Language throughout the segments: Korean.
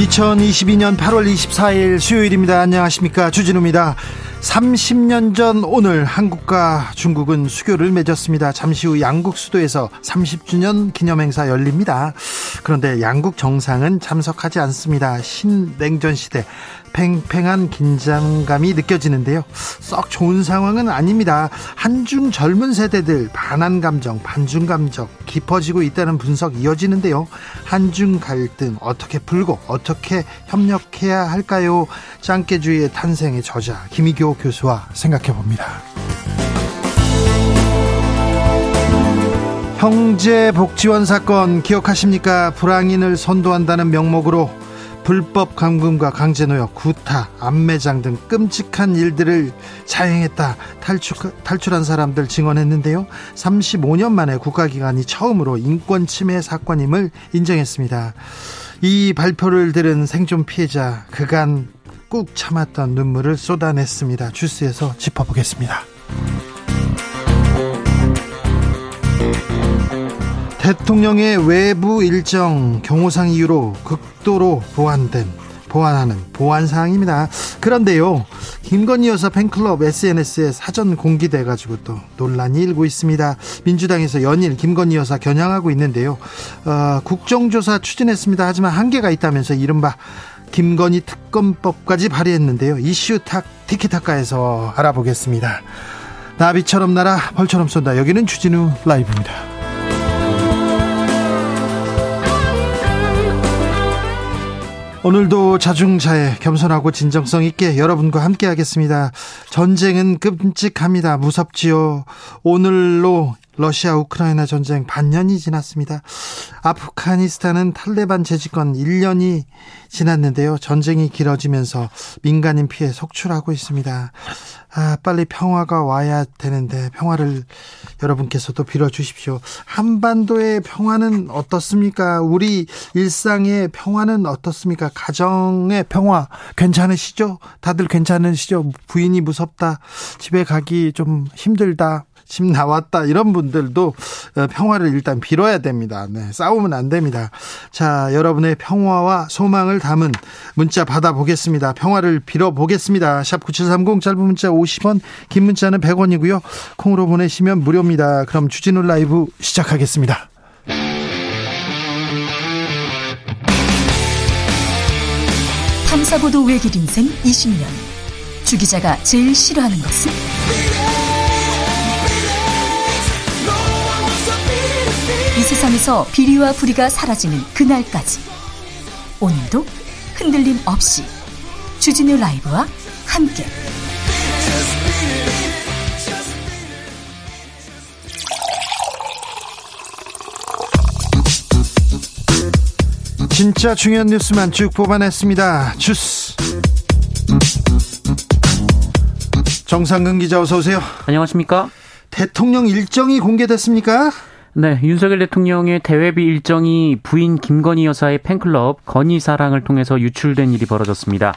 2022년 8월 24일 수요일입니다. 안녕하십니까. 주진우입니다. 30년 전 오늘 한국과 중국은 수교를 맺었습니다. 잠시 후 양국 수도에서 30주년 기념행사 열립니다. 그런데 양국 정상은 참석하지 않습니다. 신냉전 시대 팽팽한 긴장감이 느껴지는데요. 썩 좋은 상황은 아닙니다. 한중 젊은 세대들 반한 감정, 반중 감정 깊어지고 있다는 분석 이어지는데요. 한중 갈등 어떻게 풀고 어떻게 협력해야 할까요? 짱깨주의의 탄생의 저자 김희교 교수와 생각해 봅니다. 형제 복지원 사건 기억하십니까? 불황인을 선도한다는 명목으로 불법 감금과 강제노역, 구타, 암매장 등 끔찍한 일들을 자행했다 탈출, 탈출한 사람들 증언했는데요. 35년 만에 국가기관이 처음으로 인권 침해 사건임을 인정했습니다. 이 발표를 들은 생존 피해자 그간 꾹 참았던 눈물을 쏟아냈습니다. 주스에서 짚어보겠습니다. 대통령의 외부 일정 경호상 이유로 극도로 보완된 보완하는 보완 사항입니다. 그런데요, 김건희 여사 팬클럽 SNS에 사전 공개돼 가지고 또 논란이 일고 있습니다. 민주당에서 연일 김건희 여사 겨냥하고 있는데요. 어, 국정조사 추진했습니다. 하지만 한계가 있다면서 이른바 김건희 특검법까지 발의했는데요. 이슈 탁 티키타카에서 알아보겠습니다. 나비처럼 날아 벌처럼 쏜다. 여기는 주진우 라이브입니다. 오늘도 자중자애 겸손하고 진정성 있게 여러분과 함께 하겠습니다. 전쟁은 끔찍합니다. 무섭지요. 오늘로 러시아 우크라이나 전쟁 반년이 지났습니다. 아프가니스탄은 탈레반 재집권 1년이 지났는데요. 전쟁이 길어지면서 민간인 피해 속출하고 있습니다. 아, 빨리 평화가 와야 되는데 평화를 여러분께서도 빌어 주십시오. 한반도의 평화는 어떻습니까? 우리 일상의 평화는 어떻습니까? 가정의 평화 괜찮으시죠? 다들 괜찮으시죠? 부인이 무섭다. 집에 가기 좀 힘들다. 집 나왔다 이런 분들도 어, 평화를 일단 빌어야 됩니다. 네, 싸우면 안 됩니다. 자, 여러분의 평화와 소망을 담은 문자 받아보겠습니다. 평화를 빌어보겠습니다. 샵 9730 짧은 문자 50원, 긴 문자는 100원이고요. 콩으로 보내시면 무료입니다. 그럼 주진우 라이브 시작하겠습니다. 탐사보도 외길 인생 20년. 주 기자가 제일 싫어하는 것은? 세상에서 비리와 부리가 사라지는 그날까지 오늘도 흔들림 없이 주진우 라이브와 함께 진짜 중요한 뉴스만 쭉 뽑아냈습니다. 주스. 정상근 기자 어서 오세요. 안녕하십니까? 대통령 일정이 공개됐습니까? 네, 윤석열 대통령의 대회비 일정이 부인 김건희 여사의 팬클럽 건희사랑을 통해서 유출된 일이 벌어졌습니다.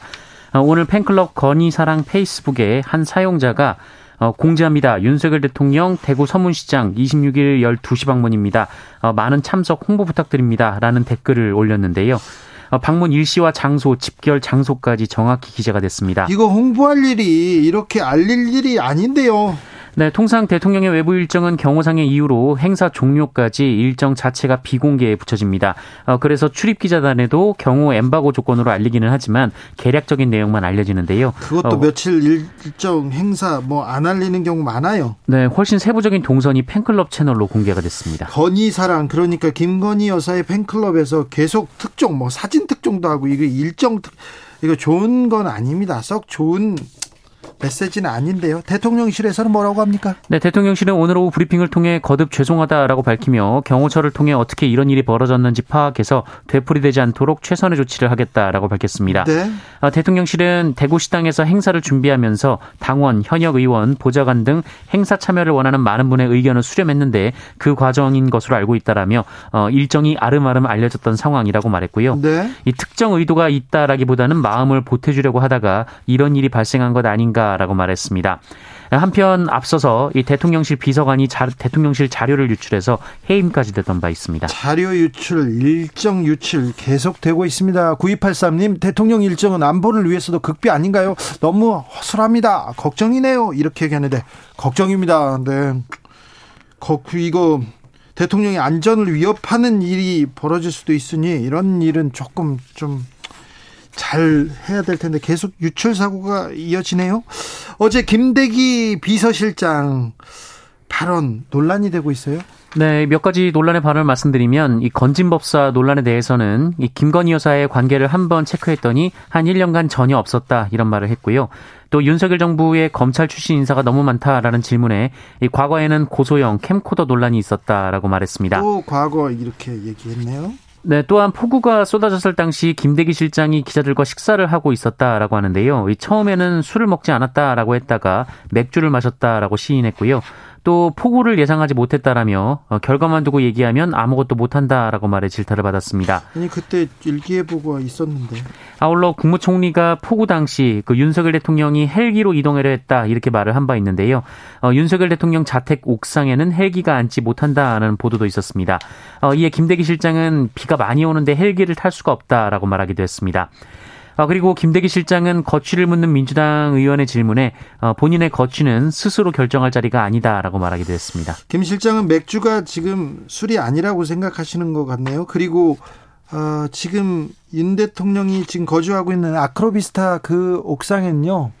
어, 오늘 팬클럽 건희사랑 페이스북에 한 사용자가 어, 공지합니다. 윤석열 대통령 대구 서문시장 26일 12시 방문입니다. 어, 많은 참석 홍보 부탁드립니다. 라는 댓글을 올렸는데요. 방문 일시와 장소, 집결 장소까지 정확히 기재가 됐습니다. 이거 홍보할 일이 이렇게 알릴 일이 아닌데요. 네, 통상 대통령의 외부 일정은 경호상의 이유로 행사 종료까지 일정 자체가 비공개에 붙여집니다. 어, 그래서 출입 기자단에도 경호 엠바고 조건으로 알리기는 하지만 계략적인 내용만 알려지는데요. 그것도 어, 며칠 일정 행사 뭐 안 알리는 경우 많아요. 네, 훨씬 세부적인 동선이 팬클럽 채널로 공개가 됐습니다. 건희 사랑 그러니까 김건희 여사의 팬클럽에서 계속 특종 뭐 사진 특종도 하고 이거 일정 특 이거 좋은 건 아닙니다. 썩 좋은 메시지는 아닌데요. 대통령실에서는 뭐라고 합니까? 네, 대통령실은 오늘 오후 브리핑을 통해 거듭 죄송하다라고 밝히며 경호처를 통해 어떻게 이런 일이 벌어졌는지 파악해서 되풀이되지 않도록 최선의 조치를 하겠다라고 밝혔습니다. 네. 아, 대통령실은 대구시당에서 행사를 준비하면서 당원, 현역 의원, 보좌관 등 행사 참여를 원하는 많은 분의 의견을 수렴했는데 그 과정인 것으로 알고 있다라며 어, 일정이 아름아름 알려졌던 상황이라고 말했고요. 네. 이 특정 의도가 있다라기보다는 마음을 보태주려고 하다가 이런 일이 발생한 것 아닌가 라고 말했습니다. 한편 앞서서 이 대통령실 비서관이 자, 대통령실 자료를 유출해서 해임까지 됐던 바 있습니다. 자료 유출, 일정 유출 계속되고 있습니다. 9283님, 대통령 일정은 안보를 위해서도 극비 아닌가요? 너무 허술합니다. 걱정이네요. 이렇게 얘기하는데, 걱정입니다. 네. 이거 대통령의 안전을 위협하는 일이 벌어질 수도 있으니 이런 일은 조금 좀 잘 해야 될 텐데 계속 유출 사고가 이어지네요. 어제 김대기 비서실장 발언 논란이 되고 있어요. 네, 몇 가지 논란의 발언을 말씀드리면 이 건진법사 논란에 대해서는 이 김건희 여사의 관계를 한번 체크했더니 한 1년간 전혀 없었다 이런 말을 했고요. 또 윤석열 정부의 검찰 출신 인사가 너무 많다라는 질문에 이 과거에는 고소형 캠코더 논란이 있었다라고 말했습니다. 또 과거 이렇게 얘기했네요. 네, 또한 폭우가 쏟아졌을 당시 김대기 실장이 기자들과 식사를 하고 있었다라고 하는데요. 처음에는 술을 먹지 않았다라고 했다가 맥주를 마셨다라고 시인했고요. 또 폭우를 예상하지 못했다라며 어, 결과만 두고 얘기하면 아무것도 못한다라고 말해 질타를 받았습니다. 아니 그때 일기예보가 있었는데. 아울러 국무총리가 폭우 당시 그 윤석열 대통령이 헬기로 이동하려 했다 이렇게 말을 한 바 있는데요. 어, 윤석열 대통령 자택 옥상에는 헬기가 앉지 못한다는 보도도 있었습니다. 어, 이에 김대기 실장은 비가 많이 오는데 헬기를 탈 수가 없다라고 말하기도 했습니다. 아, 그리고 김대기 실장은 거취를 묻는 민주당 의원의 질문에 어, 본인의 거취는 스스로 결정할 자리가 아니다라고 말하기도 했습니다. 김 실장은 맥주가 지금 술이 아니라고 생각하시는 것 같네요. 그리고 어, 지금 윤 대통령이 지금 거주하고 있는 아크로비스타 그 옥상에는요.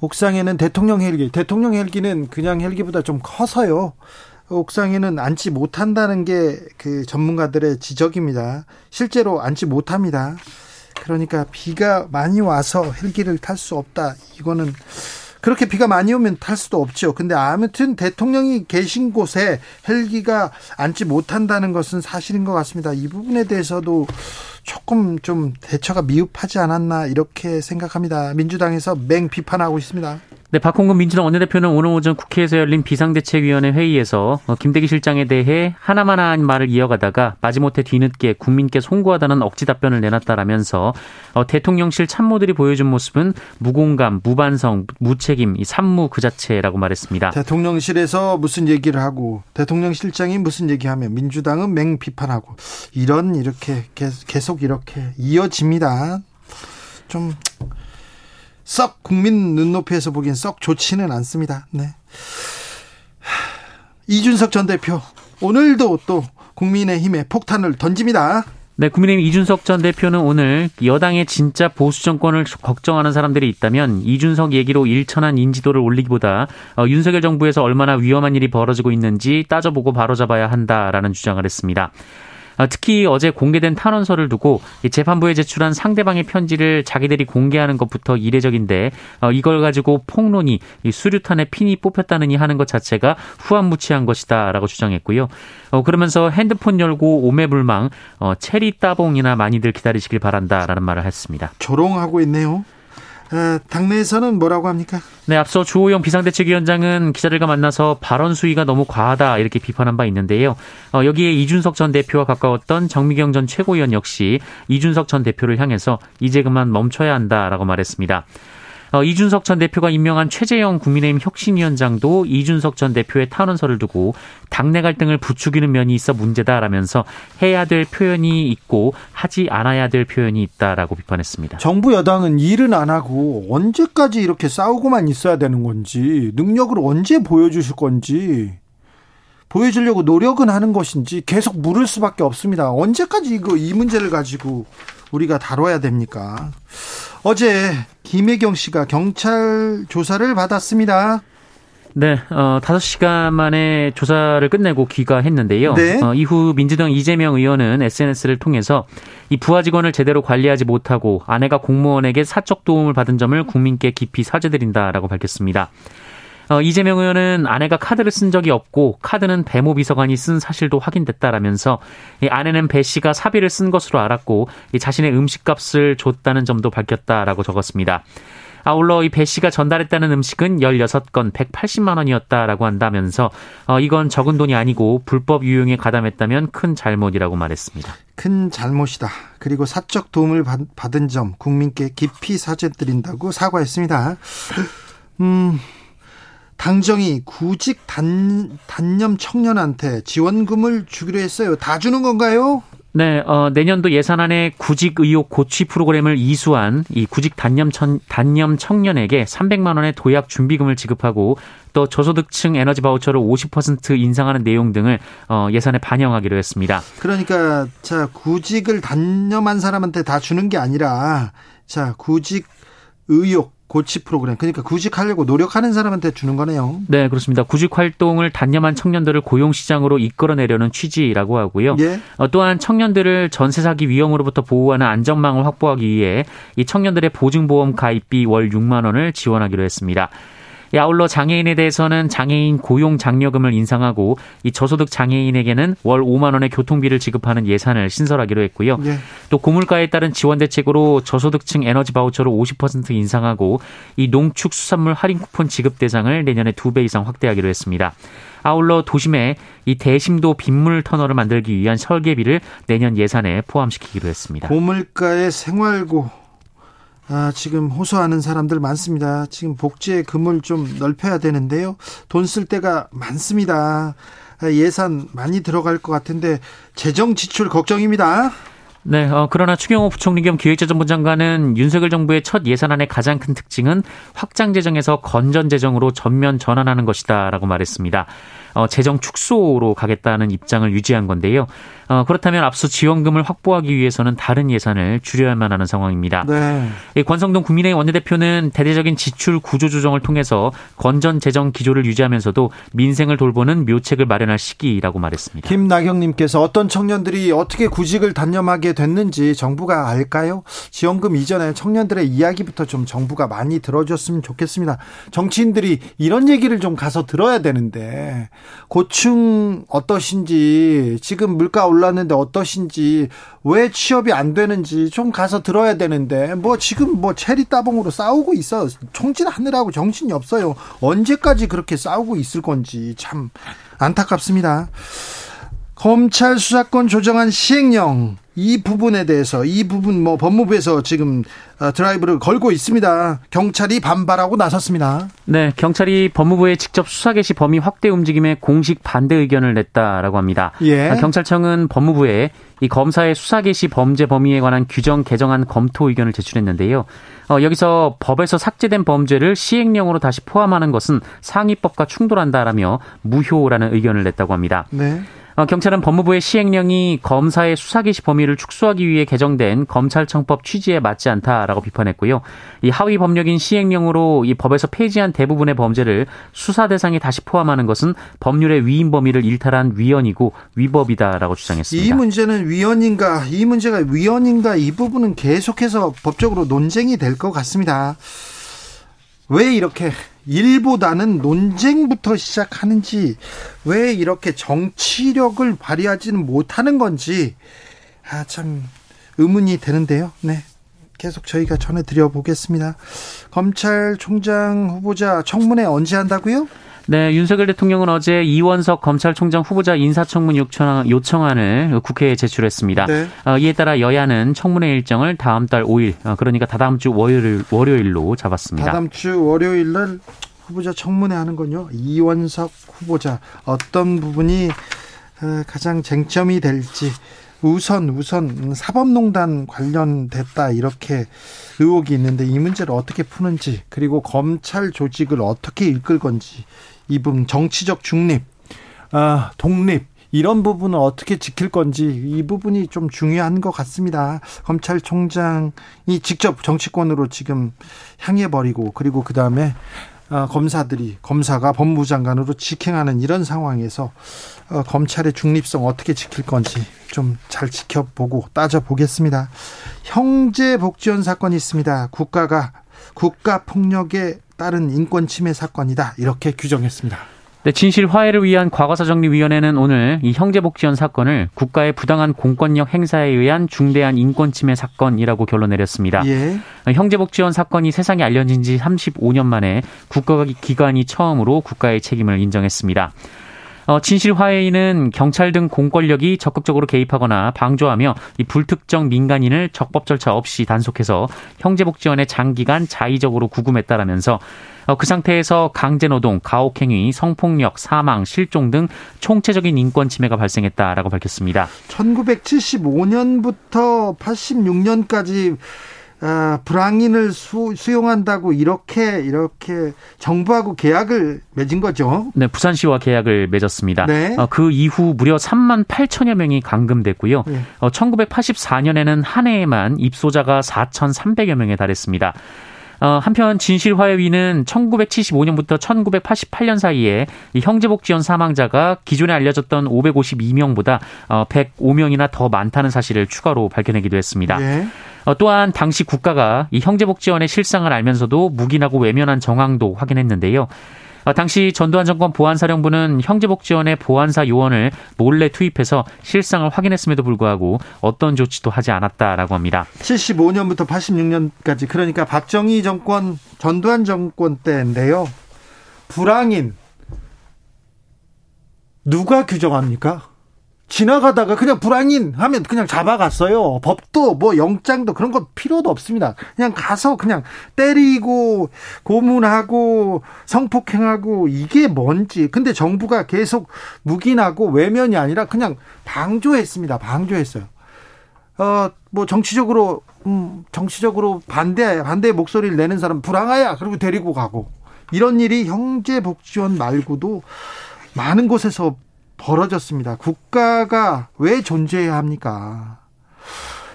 옥상에는 대통령 헬기, 대통령 헬기는 그냥 헬기보다 좀 커서요. 옥상에는 앉지 못한다는 게 그 전문가들의 지적입니다. 실제로 앉지 못합니다. 그러니까 비가 많이 와서 헬기를 탈 수 없다. 이거는 그렇게 비가 많이 오면 탈 수도 없죠. 근데 아무튼 대통령이 계신 곳에 헬기가 앉지 못한다는 것은 사실인 것 같습니다. 이 부분에 대해서도 조금 좀 대처가 미흡하지 않았나 이렇게 생각합니다. 민주당에서 맹 비판하고 있습니다. 네, 박홍근 민주당 원내대표는 오늘 오전 국회에서 열린 비상대책위원회 회의에서 어, 김대기 실장에 대해 하나만 한 말을 이어가다가 마지못해 뒤늦게 국민께 송구하다는 억지 답변을 내놨다라면서 어, 대통령실 참모들이 보여준 모습은 무공감, 무반성, 무책임, 이 산무 그 자체라고 말했습니다. 대통령실에서 무슨 얘기를 하고 대통령 실장이 무슨 얘기하면 민주당은 맹 비판하고 이런 이렇게 계속 이렇게 이어집니다. 좀 썩 국민 눈높이에서 보기엔 썩 좋지는 않습니다. 네. 이준석 전 대표 오늘도 또 국민의힘에 폭탄을 던집니다. 네, 국민의힘 이준석 전 대표는 오늘 여당의 진짜 보수 정권을 걱정하는 사람들이 있다면 이준석 얘기로 일천한 인지도를 올리기보다 어, 윤석열 정부에서 얼마나 위험한 일이 벌어지고 있는지 따져보고 바로잡아야 한다라는 주장을 했습니다. 아, 특히 어제 공개된 탄원서를 두고 재판부에 제출한 상대방의 편지를 자기들이 공개하는 것부터 이례적인데 어, 이걸 가지고 폭론이 수류탄에 핀이 뽑혔다느니 하는 것 자체가 후한무치한 것이다라고 주장했고요. 어, 그러면서 핸드폰 열고 오매불망 어, 체리 따봉이나 많이들 기다리시길 바란다라는 말을 했습니다. 조롱하고 있네요. 어, 당내에서는 뭐라고 합니까? 네, 앞서 주호영 비상대책위원장은 기자들과 만나서 발언 수위가 너무 과하다 이렇게 비판한 바 있는데요. 어, 여기에 이준석 전 대표와 가까웠던 정미경 전 최고위원 역시 이준석 전 대표를 향해서 이제 그만 멈춰야 한다라고 말했습니다. 어, 이준석 전 대표가 임명한 최재형 국민의힘 혁신위원장도 이준석 전 대표의 탄원서를 두고 당내 갈등을 부추기는 면이 있어 문제다라면서 해야 될 표현이 있고 하지 않아야 될 표현이 있다라고 비판했습니다. 정부 여당은 일은 안 하고 언제까지 이렇게 싸우고만 있어야 되는 건지 능력을 언제 보여주실 건지 보여주려고 노력은 하는 것인지 계속 물을 수밖에 없습니다. 언제까지 이거 이 문제를 가지고 우리가 다뤄야 됩니까? 어제 김혜경 씨가 경찰 조사를 받았습니다. 네, 어, 5시간 만에 조사를 끝내고 귀가했는데요. 네. 어, 이후 민주당 이재명 의원은 SNS를 통해서 이 부하 직원을 제대로 관리하지 못하고 아내가 공무원에게 사적 도움을 받은 점을 국민께 깊이 사죄드린다라고 밝혔습니다. 어, 이재명 의원은 아내가 카드를 쓴 적이 없고 카드는 배모 비서관이 쓴 사실도 확인됐다라면서 이 아내는 배 씨가 사비를 쓴 것으로 알았고 이 자신의 음식값을 줬다는 점도 밝혔다라고 적었습니다. 아울러 이 배 씨가 전달했다는 음식은 16건 180만 원이었다라고 한다면서 어, 이건 적은 돈이 아니고 불법 유용에 가담했다면 큰 잘못이라고 말했습니다. 큰 잘못이다. 그리고 사적 도움을 받 은 점 국민께 깊이 사죄드린다고 사과했습니다. 음, 당정이 구직 단, 단념 청년한테 지원금을 주기로 했어요. 다 주는 건가요? 네, 어, 내년도 예산안에 구직 의혹 고취 프로그램을 이수한 이 구직 단념, 천, 단념 청년에게 300만 원의 도약 준비금을 지급하고 또 저소득층 에너지 바우처를 50% 인상하는 내용 등을 어, 예산에 반영하기로 했습니다. 그러니까 자 구직을 단념한 사람한테 다 주는 게 아니라 자 구직 의혹 고치 프로그램 그러니까 구직하려고 노력하는 사람한테 주는 거네요. 네, 그렇습니다. 구직 활동을 단념한 청년들을 고용 시장으로 이끌어내려는 취지라고 하고요. 예. 어, 또한 청년들을 전세 사기 위험으로부터 보호하는 안전망을 확보하기 위해 이 청년들의 보증보험 가입비 월 6만 원을 지원하기로 했습니다. 아울러 장애인에 대해서는 장애인 고용 장려금을 인상하고 이 저소득 장애인에게는 월 5만 원의 교통비를 지급하는 예산을 신설하기로 했고요. 네. 또 고물가에 따른 지원 대책으로 저소득층 에너지 바우처를 50% 인상하고 이 농축 수산물 할인 쿠폰 지급 대상을 내년에 두배 이상 확대하기로 했습니다. 아울러 도심에 이 대심도 빗물 터널을 만들기 위한 설계비를 내년 예산에 포함시키기로 했습니다. 고물가의 생활고 아, 지금 호소하는 사람들 많습니다. 지금 복지의 금을 좀 넓혀야 되는데요. 돈 쓸 때가 많습니다. 아, 예산 많이 들어갈 것 같은데 재정 지출 걱정입니다. 네, 어, 그러나 추경호 부총리 겸 기획재정부 장관은 윤석열 정부의 첫 예산안의 가장 큰 특징은 확장 재정에서 건전 재정으로 전면 전환하는 것이다라고 말했습니다. 어, 재정 축소로 가겠다는 입장을 유지한 건데요. 어, 그렇다면 앞서 지원금을 확보하기 위해서는 다른 예산을 줄여야만 하는 상황입니다. 네. 이 권성동 국민의힘 원내대표는 대대적인 지출 구조 조정을 통해서 건전 재정 기조를 유지하면서도 민생을 돌보는 묘책을 마련할 시기라고 말했습니다. 김나경님께서 어떤 청년들이 어떻게 구직을 단념하게 됐는지 정부가 알까요? 지원금 이전에 청년들의 이야기부터 좀 정부가 많이 들어줬으면 좋겠습니다. 정치인들이 이런 얘기를 좀 가서 들어야 되는데 고충 어떠신지 지금 물가 올랐는데 어떠신지 왜 취업이 안 되는지 좀 가서 들어야 되는데 뭐 지금 뭐 체리 따봉으로 싸우고 있어. 총질하느라고 정신이 없어요. 언제까지 그렇게 싸우고 있을 건지 참 안타깝습니다. 검찰 수사권 조정안 시행령 이 부분에 대해서 이 부분 뭐 법무부에서 지금 어, 드라이브를 걸고 있습니다. 경찰이 반발하고 나섰습니다. 네, 경찰이 법무부에 직접 수사 개시 범위 확대 움직임에 공식 반대 의견을 냈다라고 합니다. 예. 아, 경찰청은 법무부에 이 검사의 수사 개시 범죄 범위에 관한 규정 개정안 검토 의견을 제출했는데요. 어, 여기서 법에서 삭제된 범죄를 시행령으로 다시 포함하는 것은 상위법과 충돌한다라며 무효라는 의견을 냈다고 합니다. 네. 어, 경찰은 법무부의 시행령이 검사의 수사 개시 범위를 축소하기 위해 개정된 검찰청법 취지에 맞지 않다라고 비판했고요. 이 하위 법령인 시행령으로 이 법에서 폐지한 대부분의 범죄를 수사 대상에 다시 포함하는 것은 법률의 위임 범위를 일탈한 위헌이고 위법이다라고 주장했습니다. 이 문제는 위헌인가, 이 문제가 위헌인가 이 부분은 계속해서 법적으로 논쟁이 될 것 같습니다. 왜 이렇게 일보다는 논쟁부터 시작하는지 왜 이렇게 정치력을 발휘하지는 못하는 건지 아 참 의문이 되는데요. 네. 계속 저희가 전해드려 보겠습니다. 검찰총장 후보자 청문회 언제 한다고요? 네, 윤석열 대통령은 어제 이원석 검찰총장 후보자 인사청문 요청, 요청안을 국회에 제출했습니다. 네. 어, 이에 따라 여야는 청문회 일정을 다음 달 5일, 어, 그러니까 다다음 주 월요일, 월요일로 잡았습니다. 다다음 주 월요일 날 후보자 청문회 하는 건요. 이원석 후보자 어떤 부분이 어, 가장 쟁점이 될지 우선 우선 사법농단 관련됐다 이렇게 의혹이 있는데 이 문제를 어떻게 푸는지 그리고 검찰 조직을 어떻게 이끌 건지 이 부분 정치적 중립, 아, 독립 이런 부분을 어떻게 지킬 건지 이 부분이 좀 중요한 것 같습니다. 검찰총장이 직접 정치권으로 지금 향해 버리고 그리고 그 다음에 어, 검사들이 검사가 법무장관으로 직행하는 이런 상황에서 어, 검찰의 중립성 어떻게 지킬 건지 좀 잘 지켜보고 따져보겠습니다. 형제 복지원 사건이 있습니다. 국가가 국가 폭력에 따른 인권 침해 사건이다 이렇게 규정했습니다. 네, 진실 화해를 위한 과거사정리위원회는 오늘 이 형제복지원 사건을 국가의 부당한 공권력 행사에 의한 중대한 인권 침해 사건이라고 결론 내렸습니다. 예. 형제복지원 사건이 세상에 알려진 지 35년 만에 국가기관이 처음으로 국가의 책임을 인정했습니다. 어, 진실화해인은 경찰 등 공권력이 적극적으로 개입하거나 방조하며 이 불특정 민간인을 적법 절차 없이 단속해서 형제복지원에 장기간 자의적으로 구금했다라면서 어, 그 상태에서 강제노동, 가혹행위, 성폭력, 사망, 실종 등 총체적인 인권 침해가 발생했다라고 밝혔습니다. 1975년부터 86년까지 아, 불황인을 수, 수용한다고 이렇게 이렇게 정부하고 계약을 맺은 거죠. 네, 부산시와 계약을 맺었습니다. 네. 어, 그 이후 무려 3만 8천여 명이 감금됐고요. 네. 어, 1984년에는 한 해에만 입소자가 4,300여 명에 달했습니다. 어, 한편 진실화해위는 1975년부터 1988년 사이에 이 형제복 지원 사망자가 기존에 알려졌던 552명보다 어, 105명이나 더 많다는 사실을 추가로 밝혀내기도 했습니다. 네. 어, 또한 당시 국가가 이 형제복지원의 실상을 알면서도 묵인하고 외면한 정황도 확인했는데요. 어, 당시 전두환 정권 보안사령부는 형제복지원의 보안사 요원을 몰래 투입해서 실상을 확인했음에도 불구하고 어떤 조치도 하지 않았다라고 합니다. 75년부터 86년까지 그러니까 박정희 정권 전두환 정권 때인데요. 불황인 누가 규정합니까? 지나가다가 그냥 불황인 하면 그냥 잡아갔어요. 법도 뭐 영장도 그런 거 필요도 없습니다. 그냥 가서 그냥 때리고 고문하고 성폭행하고 이게 뭔지. 근데 정부가 계속 묵인하고 외면이 아니라 그냥 방조했습니다. 방조했어요. 어, 뭐 정치적으로 음, 정치적으로 반대 반대 목소리를 내는 사람 불황아야 그리고 데리고 가고 이런 일이 형제 복지원 말고도 많은 곳에서 벌어졌습니다. 국가가 왜 존재해야 합니까?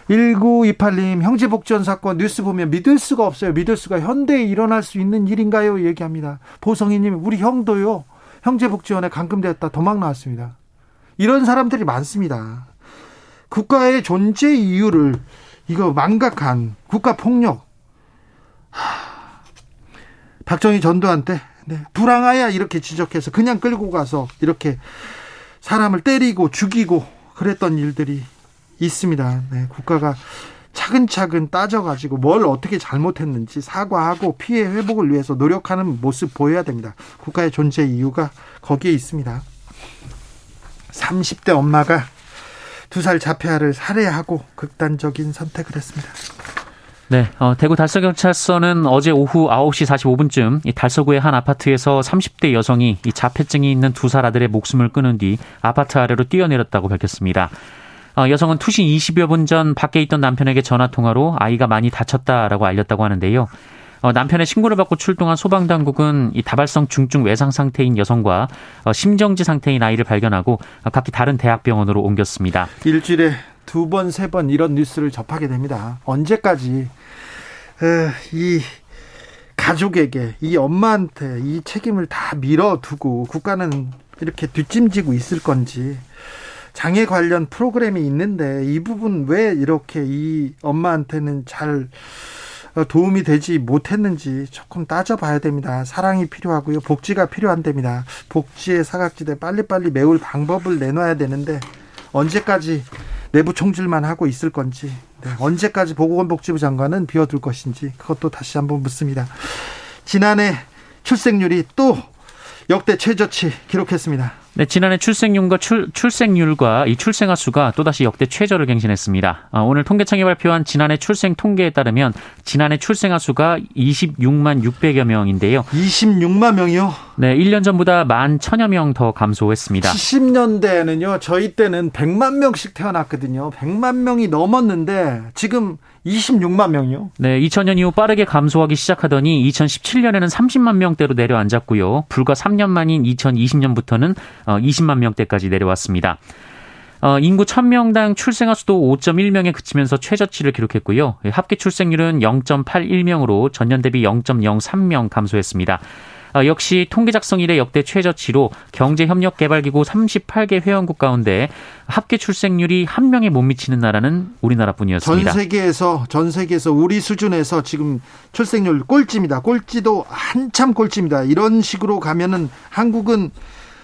1928님 형제복지원 사건 뉴스 보면 믿을 수가 없어요. 믿을 수가 현대에 일어날 수 있는 일인가요? 얘기합니다. 보성희님 우리 형도요. 형제복지원에 감금되었다 도망 나왔습니다. 이런 사람들이 많습니다. 국가의 존재 이유를 이거 망각한 국가 폭력. 박정희 전두환 때 네, 불황하야 이렇게 지적해서 그냥 끌고 가서 이렇게 사람을 때리고 죽이고 그랬던 일들이 있습니다. 네, 국가가 차근차근 따져가지고 뭘 어떻게 잘못했는지 사과하고 피해 회복을 위해서 노력하는 모습 보여야 됩니다. 국가의 존재 이유가 거기에 있습니다. 30대 엄마가 두 살 자폐아를 살해하고 극단적인 선택을 했습니다. 네, 어, 대구 달서경찰서는 어제 오후 9시 45분쯤 이 달서구의 한 아파트에서 30대 여성이 이 자폐증이 있는 두 살 아들의 목숨을 끊은 뒤 아파트 아래로 뛰어내렸다고 밝혔습니다. 어, 여성은 투신 20여 분 전 밖에 있던 남편에게 전화 통화로 아이가 많이 다쳤다라고 알렸다고 하는데요. 어, 남편의 신고를 받고 출동한 소방당국은 이 다발성 중증 외상 상태인 여성과 어, 심정지 상태인 아이를 발견하고 어, 각기 다른 대학병원으로 옮겼습니다. 일주일에 두 번, 세 번 이런 뉴스를 접하게 됩니다. 언제까지 이 가족에게 이 엄마한테 이 책임을 다 밀어두고 국가는 이렇게 뒷짐지고 있을 건지 장애 관련 프로그램이 있는데 이 부분 왜 이렇게 이 엄마한테는 잘 도움이 되지 못했는지 조금 따져봐야 됩니다. 사랑이 필요하고요. 복지가 필요한답니다. 복지의 사각지대 빨리빨리 메울 방법을 내놔야 되는데 언제까지 내부 총질만 하고 있을 건지 네, 언제까지 보건복지부 장관은 비워둘 것인지 그것도 다시 한번 묻습니다. 지난해 출생률이 또 역대 최저치 기록했습니다. 네, 지난해 출생률과 출, 출생률과 이 출생아 수가 또다시 역대 최저를 갱신했습니다. 아, 오늘 통계청이 발표한 지난해 출생 통계에 따르면 지난해 출생아 수가 26만 600여 명인데요. 26만 명이요? 네, 1년 전보다 만 천여 명 더 감소했습니다. 70년대에는요, 저희 때는 100만 명씩 태어났거든요. 100만 명이 넘었는데 지금 26만 명이요? 네, 2000년 이후 빠르게 감소하기 시작하더니 2017년에는 30만 명대로 내려앉았고요. 불과 3년 만인 2020년부터는 20만 어, 명대까지 내려왔습니다. 어, 인구 1000명당 출생아 수도 5.1명에 그치면서 최저치를 기록했고요. 합계 출생률은 0.81명으로 전년 대비 0.03명 감소했습니다. 아, 역시 통계 작성 이래 역대 최저치로 경제협력개발기구 38개 회원국 가운데 합계 출생률이 한 명에 못 미치는 나라는 우리나라뿐이었습니다. 전 세계에서 전 세계에서 우리 수준에서 지금 출생률 꼴찌입니다. 꼴찌도 한참 꼴찌입니다. 이런 식으로 가면은 한국은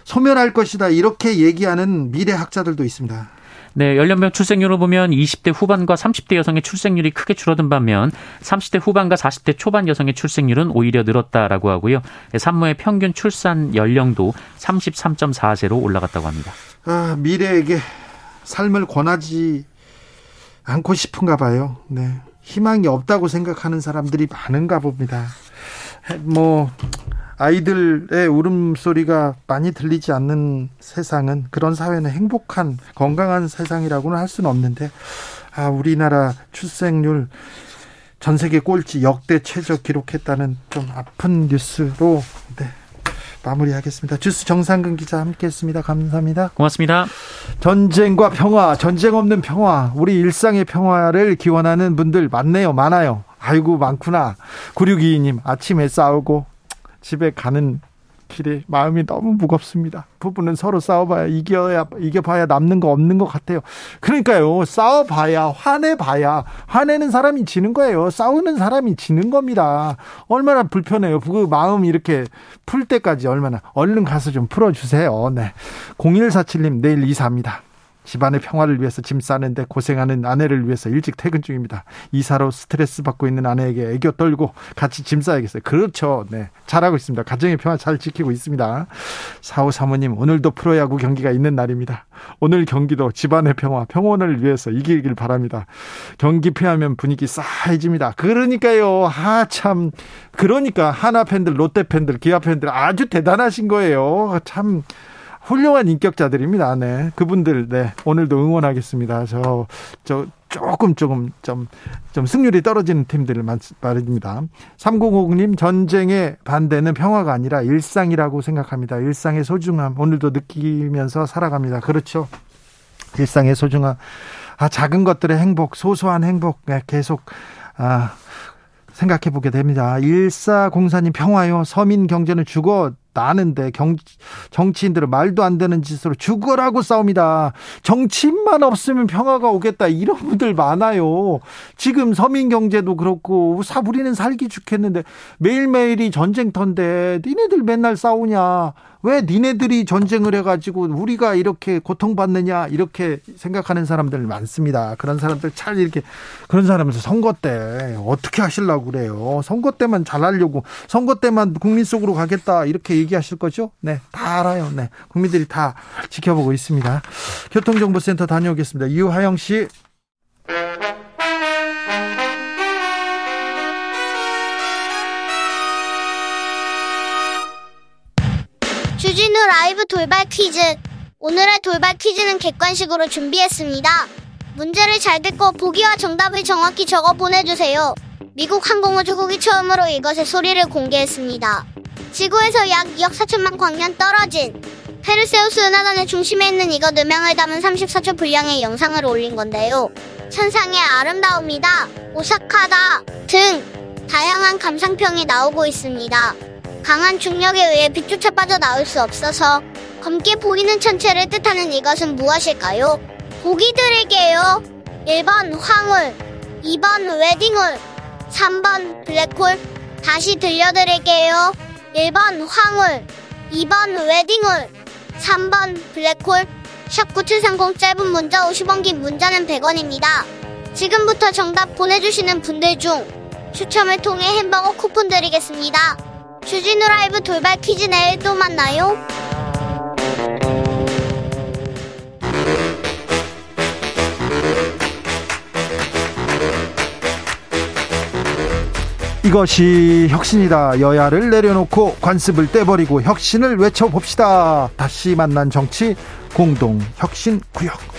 소멸할 것이다 이렇게 얘기하는 미래 학자들도 있습니다. 네, 연령별 출생률을 보면 20대 후반과 30대 여성의 출생률이 크게 줄어든 반면 30대 후반과 40대 초반 여성의 출생률은 오히려 늘었다라고 하고요. 산모의 평균 출산 연령도 33.4세로 올라갔다고 합니다. 아, 미래에게 삶을 권하지 않고 싶은가 봐요. 네. 희망이 없다고 생각하는 사람들이 많은가 봅니다. 뭐 아이들의 울음소리가 많이 들리지 않는 세상은 그런 사회는 행복한 건강한 세상이라고는 할 수는 없는데 아 우리나라 출생률 전 세계 꼴찌 역대 최저 기록했다는 좀 아픈 뉴스로 네, 마무리하겠습니다. 주스 정상근 기자 함께했습니다. 감사합니다. 고맙습니다. 전쟁과 평화, 전쟁 없는 평화, 우리 일상의 평화를 기원하는 분들 많네요, 많아요. 아이고 많구나. 9622님 아침에 싸우고 집에 가는 길에 마음이 너무 무겁습니다. 부부는 서로 싸워봐야 이겨야 이겨봐야 남는 거 없는 것 같아요. 그러니까요, 싸워봐야 화내봐야 화내는 사람이 지는 거예요. 싸우는 사람이 지는 겁니다. 얼마나 불편해요. 그 마음 이렇게 풀 때까지 얼마나 얼른 가서 좀 풀어주세요. 네, 0147님 내일 이사합니다. 집안의 평화를 위해서 짐 싸는데 고생하는 아내를 위해서 일찍 퇴근 중입니다. 이사로 스트레스 받고 있는 아내에게 애교 떨고 같이 짐 싸야겠어요. 그렇죠. 네. 잘하고 있습니다. 가정의 평화 잘 지키고 있습니다. 사호 사모님, 오늘도 프로야구 경기가 있는 날입니다. 오늘 경기도 집안의 평화, 평온을 위해서 이기길 바랍니다. 경기 패하면 분위기 싸해집니다. 그러니까요. 하, 참. 그러니까 하나 팬들, 롯데 팬들, 기아 팬들 아주 대단하신 거예요. 참. 훌륭한 인격자들입니다. 네. 그분들, 네. 오늘도 응원하겠습니다. 저, 저, 조금, 조금, 좀, 좀 승률이 떨어지는 팀들을 말입니다. 3050님, 전쟁의 반대는 평화가 아니라 일상이라고 생각합니다. 일상의 소중함, 오늘도 느끼면서 살아갑니다. 그렇죠. 일상의 소중함. 아, 작은 것들의 행복, 소소한 행복, 네, 계속, 아, 생각해 보게 됩니다. 1404님 평화요. 서민 경제는 죽어 나는데 경, 정치인들은 말도 안 되는 짓으로 죽어라고 싸웁니다. 정치인만 없으면 평화가 오겠다. 이런 분들 많아요. 지금 서민 경제도 그렇고 사부리는 살기 좋겠는데 매일매일이 전쟁터인데 니네들 맨날 싸우냐. 왜 니네들이 전쟁을 해가지고 우리가 이렇게 고통받느냐 이렇게 생각하는 사람들 많습니다. 그런 사람들 잘 이렇게 그런 사람에서 선거 때 어떻게 하시려고 그래요? 선거 때만 잘하려고 선거 때만 국민 속으로 가겠다 이렇게 얘기하실 거죠? 네, 다 알아요. 네, 국민들이 다 지켜보고 있습니다. 교통정보센터 다녀오겠습니다. 이하영 씨. 라이브 돌발 퀴즈. 오늘의 돌발 퀴즈는 객관식으로 준비했습니다. 문제를 잘 듣고 보기와 정답을 정확히 적어 보내주세요. 미국 항공우주국이 처음으로 이것의 소리를 공개했습니다. 지구에서 약 2억 4천만 광년 떨어진 페르세우스 은하단의 중심에 있는 이것 음향을 담은 34초 분량의 영상을 올린 건데요. 천상의 아름다움이다, 오사카다 등 다양한 감상평이 나오고 있습니다. 강한 중력에 의해 빛조차 빠져나올 수 없어서 검게 보이는 천체를 뜻하는 이것은 무엇일까요? 보기 드릴게요. 1번 황홀, 2번 웨딩홀, 3번 블랙홀. 다시 들려드릴게요. 1번 황홀, 2번 웨딩홀, 3번 블랙홀. 샵9730 짧은 문자 50원 긴 문자는 100원입니다. 지금부터 정답 보내주시는 분들 중 추첨을 통해 햄버거 쿠폰 드리겠습니다. 주진우 라이브 돌발 퀴즈 내일 또 만나요. 이것이 혁신이다. 여야를 내려놓고 관습을 떼버리고 혁신을 외쳐봅시다. 다시 만난 정치 공동 혁신 구역.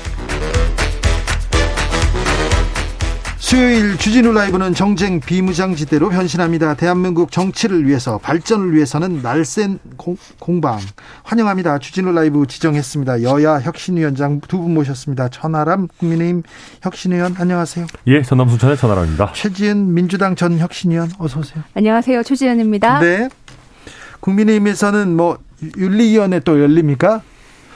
수요일 주진우 라이브는 정쟁 비무장지대로 변신합니다. 대한민국 정치를 위해서 발전을 위해서는 날쌘 공, 방 환영합니다. 주진우 라이브 지정했습니다. 여야 혁신위원장 두 분 모셨습니다. 천하람 국민의힘 혁신위원 안녕하세요. 예, 전남 순천의 천하람입니다. 최지은 민주당 전 혁신위원 어서 오세요. 안녕하세요. 최지은입니다. 네. 국민의힘에서는 뭐 윤리위원회 또 열립니까?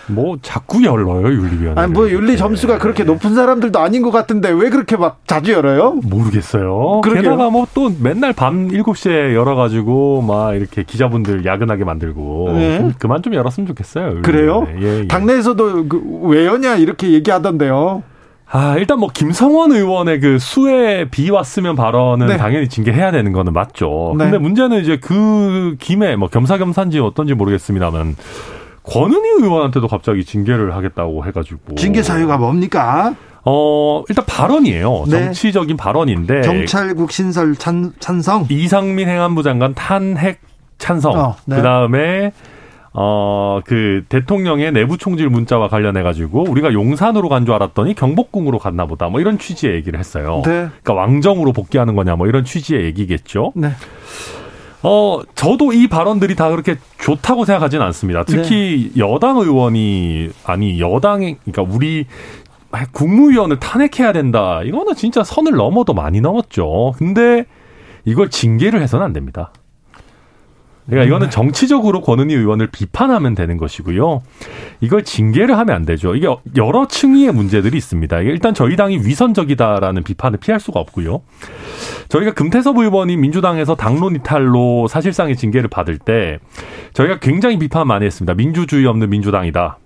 뭐 자꾸 열어요 윤리위원회. 아니 뭐 윤리 점수가 그렇게 높은 사람들도 아닌 것 같은데 왜 그렇게 막 자주 열어요? 모르겠어요. 그러게요. 게다가 뭐 또 맨날 밤 7시에 열어 가지고 막 이렇게 기자분들 야근하게 만들고 네. 그만 좀 열었으면 좋겠어요. 그래요? 예, 예. 당내에서도 그, 왜 여냐 이렇게 얘기하던데요. 아, 일단 뭐 김성원 의원의 그 수에 비 왔으면 발언은 네. 당연히 징계해야 되는 거는 맞죠. 네. 근데 문제는 이제 그 김에 뭐 겸사겸사인지 어떤지 모르겠습니다만 권은희 의원한테도 갑자기 징계를 하겠다고 해가지고 징계 사유가 뭡니까? 어, 일단 발언이에요. 네. 정치적인 발언인데. 경찰국 신설 찬, 찬성. 이상민 행안부 장관 탄핵 찬성. 어, 네. 그 다음에, 어, 그 대통령의 내부 총질 문자와 관련해 가지고 우리가 용산으로 간 줄 알았더니 경복궁으로 갔나 보다. 뭐 이런 취지의 얘기를 했어요. 네. 그러니까 왕정으로 복귀하는 거냐 뭐 이런 취지의 얘기겠죠. 네. 어, 저도 이 발언들이 다 그렇게 좋다고 생각하지는 않습니다. 특히 네. 여당 의원이, 아니, 여당이, 그러니까 우리 국무위원을 탄핵해야 된다. 이거는 진짜 선을 넘어도 많이 넘었죠. 근데 이걸 징계를 해서는 안 됩니다. 그러니까 이거는 네. 정치적으로 권은희 의원을 비판하면 되는 것이고요. 이걸 징계를 하면 안 되죠. 이게 여러 층위의 문제들이 있습니다. 일단 저희 당이 위선적이다라는 비판을 피할 수가 없고요. 저희가 금태섭 의원이 민주당에서 당론 이탈로 사실상의 징계를 받을 때 저희가 굉장히 비판 많이 했습니다. 민주주의 없는 민주당이다.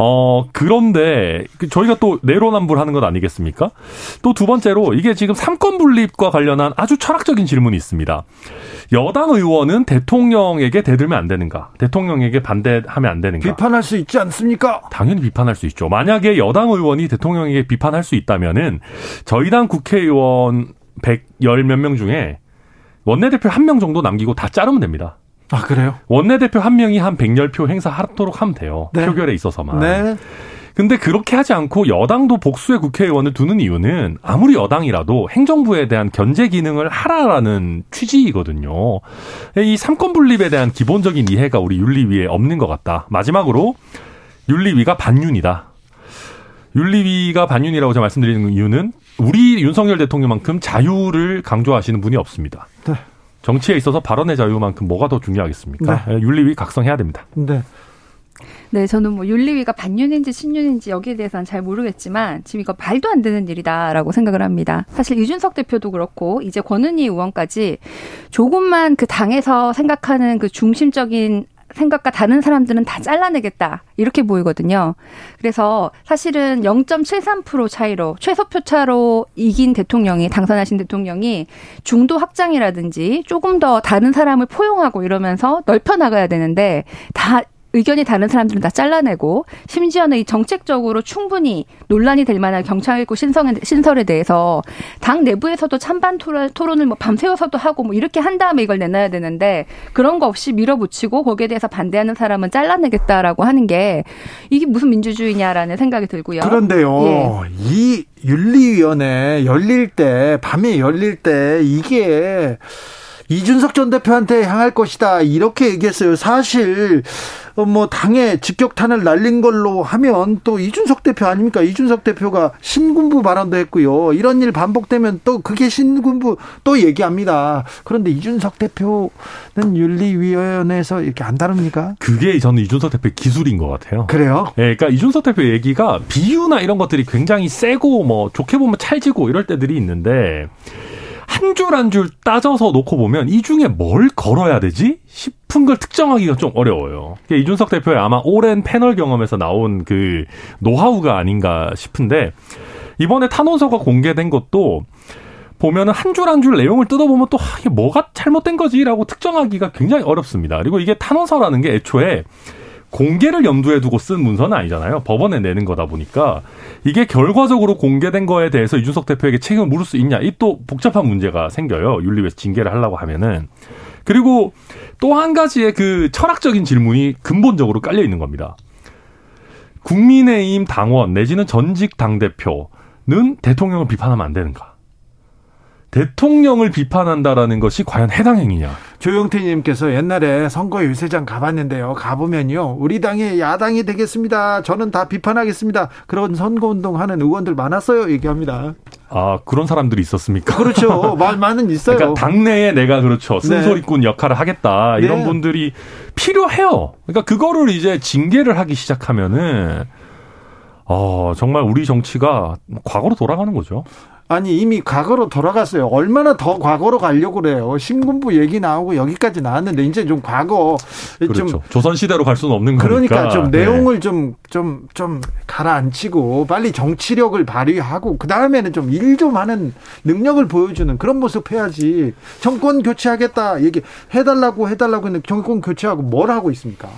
어, 그런데 그 저희가 또 내로남불 하는 것 아니겠습니까? 또 두 번째로 이게 지금 삼권 분립과 관련한 아주 철학적인 질문이 있습니다. 여당 의원은 대통령에게 대들면 안 되는가? 대통령에게 반대하면 안 되는가? 비판할 수 있지 않습니까? 당연히 비판할 수 있죠. 만약에 여당 의원이 대통령에게 비판할 수 있다면은 저희 당 국회의원 110몇 명 중에 원내대표 한 명 정도 남기고 다 자르면 됩니다. 아, 그래요? 원내대표 한 명이 한 110표 행사하도록 하면 돼요. 네. 표결에 있어서만. 네. 근데 그렇게 하지 않고 여당도 복수의 국회의원을 두는 이유는 아무리 여당이라도 행정부에 대한 견제 기능을 하라라는 취지이거든요. 이 삼권 분립에 대한 기본적인 이해가 우리 윤리위에 없는 것 같다. 마지막으로 윤리위가 반윤이다. 윤리위가 반윤이라고 제가 말씀드리는 이유는 우리 윤석열 대통령만큼 자유를 강조하시는 분이 없습니다. 네. 정치에 있어서 발언의 자유만큼 뭐가 더 중요하겠습니까? 네. 윤리위 각성해야 됩니다. 네. 네, 저는 뭐 윤리위가 반윤인지 신윤인지 여기에 대해서는 잘 모르겠지만 지금 이거 말도 안 되는 일이다라고 생각을 합니다. 사실 이준석 대표도 그렇고 이제 권은희 의원까지 조금만 그 당에서 생각하는 그 중심적인 생각과 다른 사람들은 다 잘라내겠다. 이렇게 보이거든요. 그래서 사실은 0.73% 차이로 최소표 차로 이긴 대통령이 당선하신 대통령이 중도 확장이라든지 조금 더 다른 사람을 포용하고 이러면서 넓혀 나가야 되는데 다 의견이 다른 사람들은 다 잘라내고 심지어는 이 정책적으로 충분히 논란이 될 만한 경찰국 신성에, 신설에 대해서 당 내부에서도 찬반 토론, 을 뭐 밤새워서도 하고 뭐 이렇게 한 다음에 이걸 내놔야 되는데 그런 거 없이 밀어붙이고 거기에 대해서 반대하는 사람은 잘라내겠다라고 하는 게 이게 무슨 민주주의냐라는 생각이 들고요. 그런데요. 예. 이 윤리위원회 열릴 때 밤에 열릴 때 이게 이준석 전 대표한테 향할 것이다 이렇게 얘기했어요. 사실 어, 뭐 당에 직격탄을 날린 걸로 하면 또 이준석 대표 아닙니까? 이준석 대표가 신군부 발언도 했고요. 이런 일 반복되면 또 그게 신군부 또 얘기합니다. 그런데 이준석 대표는 윤리위원회에서 이렇게 안 다릅니까? 그게 저는 이준석 대표 기술인 것 같아요. 그래요? 네, 그러니까 이준석 대표 얘기가 비유나 이런 것들이 굉장히 세고 뭐 좋게 보면 찰지고 이럴 때들이 있는데 한 줄 한 줄 따져서 놓고 보면 이 중에 뭘 걸어야 되지? 싶은 걸 특정하기가 좀 어려워요. 이준석 대표의 아마 오랜 패널 경험에서 나온 그 노하우가 아닌가 싶은데 이번에 탄원서가 공개된 것도 보면은 한 줄 한 줄 내용을 뜯어보면 또 아, 이게 뭐가 잘못된 거지라고 특정하기가 굉장히 어렵습니다. 그리고 이게 탄원서라는 게 애초에 공개를 염두에 두고 쓴 문서는 아니잖아요. 법원에 내는 거다 보니까 이게 결과적으로 공개된 거에 대해서 이준석 대표에게 책임을 물을 수 있냐 이 또 복잡한 문제가 생겨요. 윤리위에서 징계를 하려고 하면은 그리고 또 한 가지의 그 철학적인 질문이 근본적으로 깔려 있는 겁니다. 국민의힘 당원 내지는 전직 당 대표는 대통령을 비판하면 안 되는가? 대통령을 비판한다라는 것이 과연 해당 행위냐? 조영태님께서 옛날에 선거 유세장 가봤는데요. 가보면요. 우리 당이 야당이 되겠습니다. 저는 다 비판하겠습니다. 그런 선거운동 하는 의원들 많았어요. 얘기합니다. 아 그런 사람들이 있었습니까? 그렇죠. 많은 있어요. 그러니까 당내에 내가 그렇죠 쓴소리꾼 네. 역할을 하겠다 이런 네. 분들이 필요해요. 그러니까 그거를 이제 징계를 하기 시작하면은 어 정말 우리 정치가 과거로 돌아가는 거죠. 아니 이미 과거로 돌아갔어요. 얼마나 더 과거로 가려고 그래요. 신군부 얘기 나오고 여기까지 나왔는데 이제 좀 과거 그렇죠. 좀 조선 시대로 갈 수는 없는 거니까. 그러니까 좀 네. 내용을 좀좀좀 가라앉히고 빨리 정치력을 발휘하고 그 다음에는 좀 일좀 좀 하는 능력을 보여주는 그런 모습 해야지. 정권 교체하겠다 얘기 해달라고 해달라고 했는데 정권 교체하고 뭘 하고 있습니까?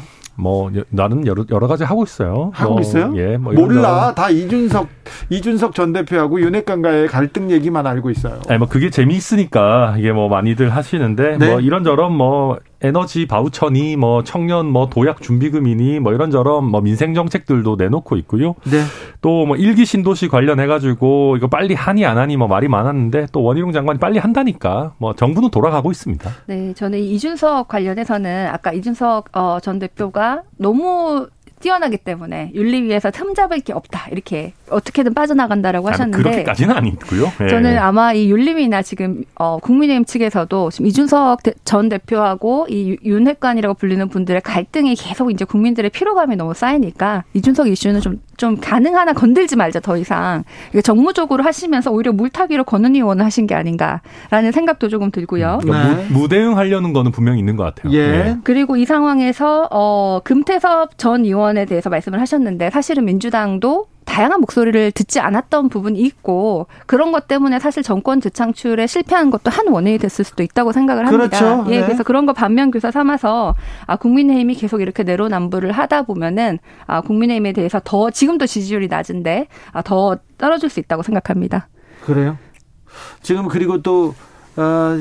뭐 나는 여러 여러 가지 하고 있어요. 하고 뭐, 있어요? 예, 뭐 몰라. 다 이준석 이준석 전 대표하고 윤핵관과의 갈등 얘기만 알고 있어요. 아니 뭐 그게 재미있으니까 이게 뭐 많이들 하시는데 네? 뭐 이런저런 뭐 에너지 바우처니 뭐 청년 뭐 도약 준비금이니 뭐 이런저런 뭐 민생 정책들도 내놓고 있고요. 네. 또 뭐 일기 신도시 관련해 가지고 이거 빨리 하니 안 하니 뭐 말이 많았는데 또 원희룡 장관이 빨리 한다니까 뭐 정부는 돌아가고 있습니다. 네, 저는 이준석 관련해서는 아까 이준석 어, 전 대표가 너무 뛰어나기 때문에 윤리위에서 틈 잡을 게 없다 이렇게 어떻게든 빠져나간다라고 하셨는데 그렇게까지는 아니고요. 네. 저는 아마 이 윤리위나 지금 어, 국민의힘 측에서도 지금 이준석 전 대표하고 이 윤핵관이라고 불리는 분들의 갈등이 계속 이제 국민들의 피로감이 너무 쌓이니까 이준석 이슈는 좀 좀 가능하나 건들지 말자 더 이상 정무적으로 하시면서 오히려 물타기로 권은 의원을 하신 게 아닌가라는 생각도 조금 들고요. 음, 그러니까 네. 무 대응 하려는 거는 분명히 있는 것 같아요. 예. 네. 그리고 이 상황에서 어, 금태섭 전 의원에 대해서 말씀을 하셨는데 사실은 민주당도 다양한 목소리를 듣지 않았던 부분이 있고 그런 것 때문에 사실 정권 재창출에 실패한 것도 한 원인이 됐을 수도 있다고 생각을 합니다. 그렇죠. 예, 네. 그래서 그런 거 반면 교사 삼아서 아 국민의힘이 계속 이렇게 내로남불을 하다 보면은 아 국민의힘에 대해서 더 지금도 지지율이 낮은데 아, 더 떨어질 수 있다고 생각합니다. 그래요? 지금 그리고 또 어,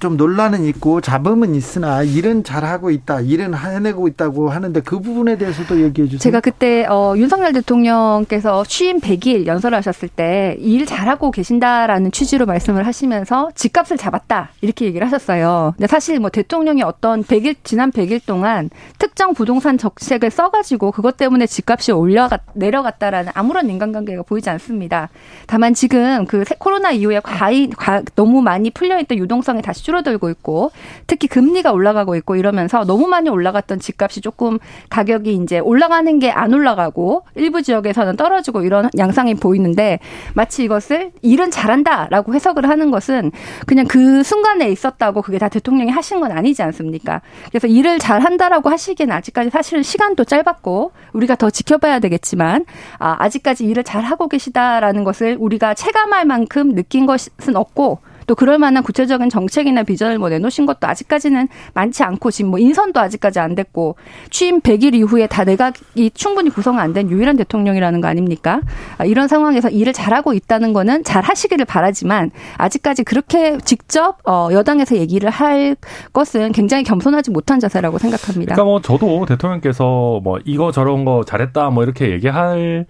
좀 논란은 있고 잡음은 있으나 일은 잘하고 있다, 일은 해내고 있다고 하는데 그 부분에 대해서도 얘기해 주세요. 제가 그때 어, 윤석열 대통령께서 취임 100일 연설하셨을 때 일 잘하고 계신다라는 취지로 말씀을 하시면서 집값을 잡았다 이렇게 얘기를 하셨어요. 근데 사실 뭐 대통령이 어떤 100일 지난 100일 동안 특정 부동산 정책을 써가지고 그것 때문에 집값이 올려갔 내려갔다라는 아무런 인간관계가 보이지 않습니다. 다만 지금 그 코로나 이후에 과잉 과, 너무 많이 풀려 있던 유동성이 다시 줄어들고 있고 특히 금리가 올라가고 있고 이러면서 너무 많이 올라갔던 집값이 조금 가격이 이제 올라가는 게 안 올라가고 일부 지역에서는 떨어지고 이런 양상이 보이는데 마치 이것을 일은 잘한다라고 해석을 하는 것은 그냥 그 순간에 있었다고 그게 다 대통령이 하신 건 아니지 않습니까? 그래서 일을 잘한다라고 하시기엔 아직까지 사실은 시간도 짧았고 우리가 더 지켜봐야 되겠지만 아, 아직까지 일을 잘하고 계시다라는 것을 우리가 체감할 만큼 느낀 것은 없고 또 그럴 만한 구체적인 정책이나 비전을 뭐 내놓으신 것도 아직까지는 많지 않고 지금 뭐 인선도 아직까지 안 됐고 취임 100일 이후에 다 내각이 충분히 구성 안 된 유일한 대통령이라는 거 아닙니까? 아, 이런 상황에서 일을 잘하고 있다는 거는 잘 하시기를 바라지만 아직까지 그렇게 직접 어, 여당에서 얘기를 할 것은 굉장히 겸손하지 못한 자세라고 생각합니다. 그러니까 뭐 저도 대통령께서 뭐 이거 저런 거 잘했다 뭐 이렇게 얘기할